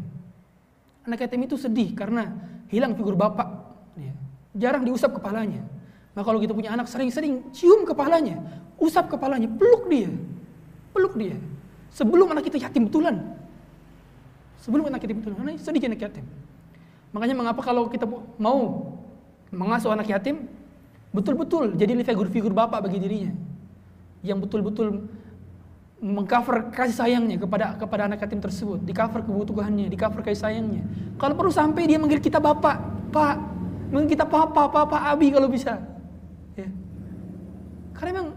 Anak yatim itu sedih karena hilang figur bapak. Jarang diusap kepalanya. Maka kalau kita punya anak sering-sering cium kepalanya, usap kepalanya, peluk dia. Peluk dia. Sebelum anak kita yatim betulan, Sebelum anak yatim itu anak sedih anak yatim. Makanya mengapa kalau kita mau mengasuh anak yatim, betul-betul jadi figur-figur bapak bagi dirinya. Yang betul-betul mengcover kasih sayangnya kepada kepada anak yatim tersebut, di cover kebutuhannya, di cover kasih sayangnya. Kalau perlu sampai dia manggil kita bapak, pak, manggil kita papa, papa, abi kalau bisa. Ya. Karena memang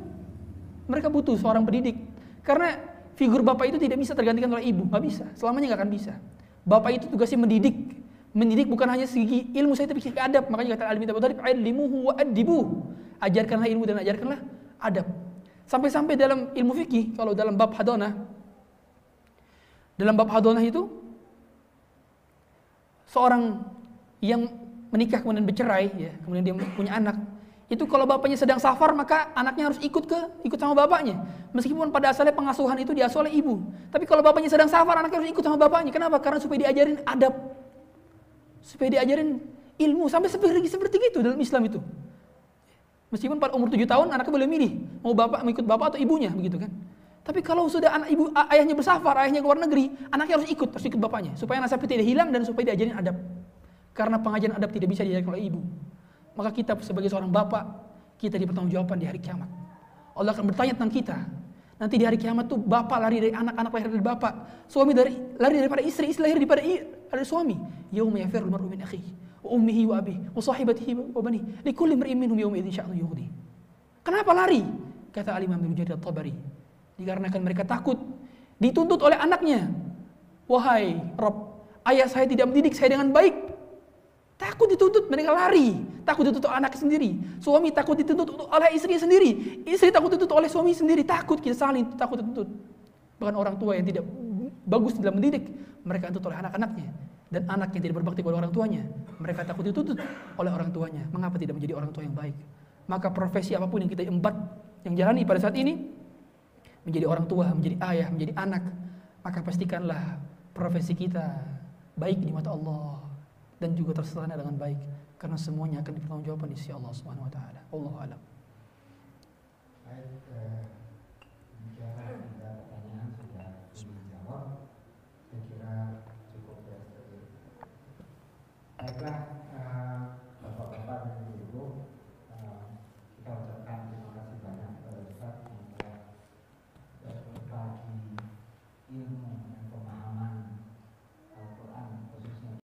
mereka butuh seorang pendidik. Karena figur bapak itu tidak bisa tergantikan oleh ibu, nggak bisa, selamanya nggak akan bisa. Bapak itu tugasnya mendidik, mendidik bukan hanya segi ilmu saya tapi segi adab. Makanya kata Alim Abu Thalib, "Ilmuhu wa adibu." Ajarkanlah ilmu dan ajarkanlah adab. Sampai-sampai dalam ilmu fikih, kalau dalam bab hadonah, dalam bab hadonah itu seorang yang menikah kemudian bercerai, ya, kemudian dia punya anak, itu kalau bapaknya sedang safar maka anaknya harus ikut ke ikut sama bapaknya. Meskipun pada asalnya pengasuhan itu diasuh oleh ibu. Tapi kalau bapaknya sedang safar anaknya harus ikut sama bapaknya. Kenapa? Karena supaya diajarin adab. Supaya diajarin ilmu sampai seperti seperti itu dalam Islam itu. Meskipun pada umur 7 tahun anaknya boleh milih mau bapak mengikut bapak atau ibunya begitu kan. Tapi kalau sudah anak ibu ayahnya bersafar, ayahnya ke luar negeri, anaknya harus ikut, harus ikut bapaknya supaya nasab tidak hilang dan supaya diajarin adab. Karena pengajaran adab tidak bisa diajarkan oleh ibu maka kita sebagai seorang bapak kita dipertanggungjawabkan di hari kiamat. Allah akan bertanya tentang kita. Nanti di hari kiamat tuh bapak lari dari anak, anak lahir dari bapak, suami dari lari daripada istri, istri lahir daripada dari suami. Yauma yafirul mar'u min akhihi wa ummihi wa abihi wa sahibatihi wa bani. Likulli imrin minhum yawma idzin sya'nu yughni. Kenapa lari? Kata Al Imam Ibnu Jarir At-Tabari. Dikarenakan mereka takut dituntut oleh anaknya. Wahai Rob, ayah saya tidak mendidik saya dengan baik. Takut dituntut, mereka lari. Takut dituntut anak sendiri. Suami takut dituntut oleh istri sendiri. Istri takut dituntut oleh suami sendiri. Takut kita saling takut dituntut. Bahkan orang tua yang tidak bagus dalam mendidik, mereka tuntut oleh anak-anaknya. Dan anak yang tidak berbakti kepada orang tuanya, mereka takut dituntut oleh orang tuanya. Mengapa tidak menjadi orang tua yang baik? Maka profesi apa pun yang kita empat, yang jalani pada saat ini, menjadi orang tua, menjadi ayah, menjadi anak, maka pastikanlah profesi kita baik di mata Allah dan juga terselana dengan baik karena semuanya akan dipertanggungjawabkan di sisi Allah Subhanahu wa taala. Allah alam. Eh, đẹp lắm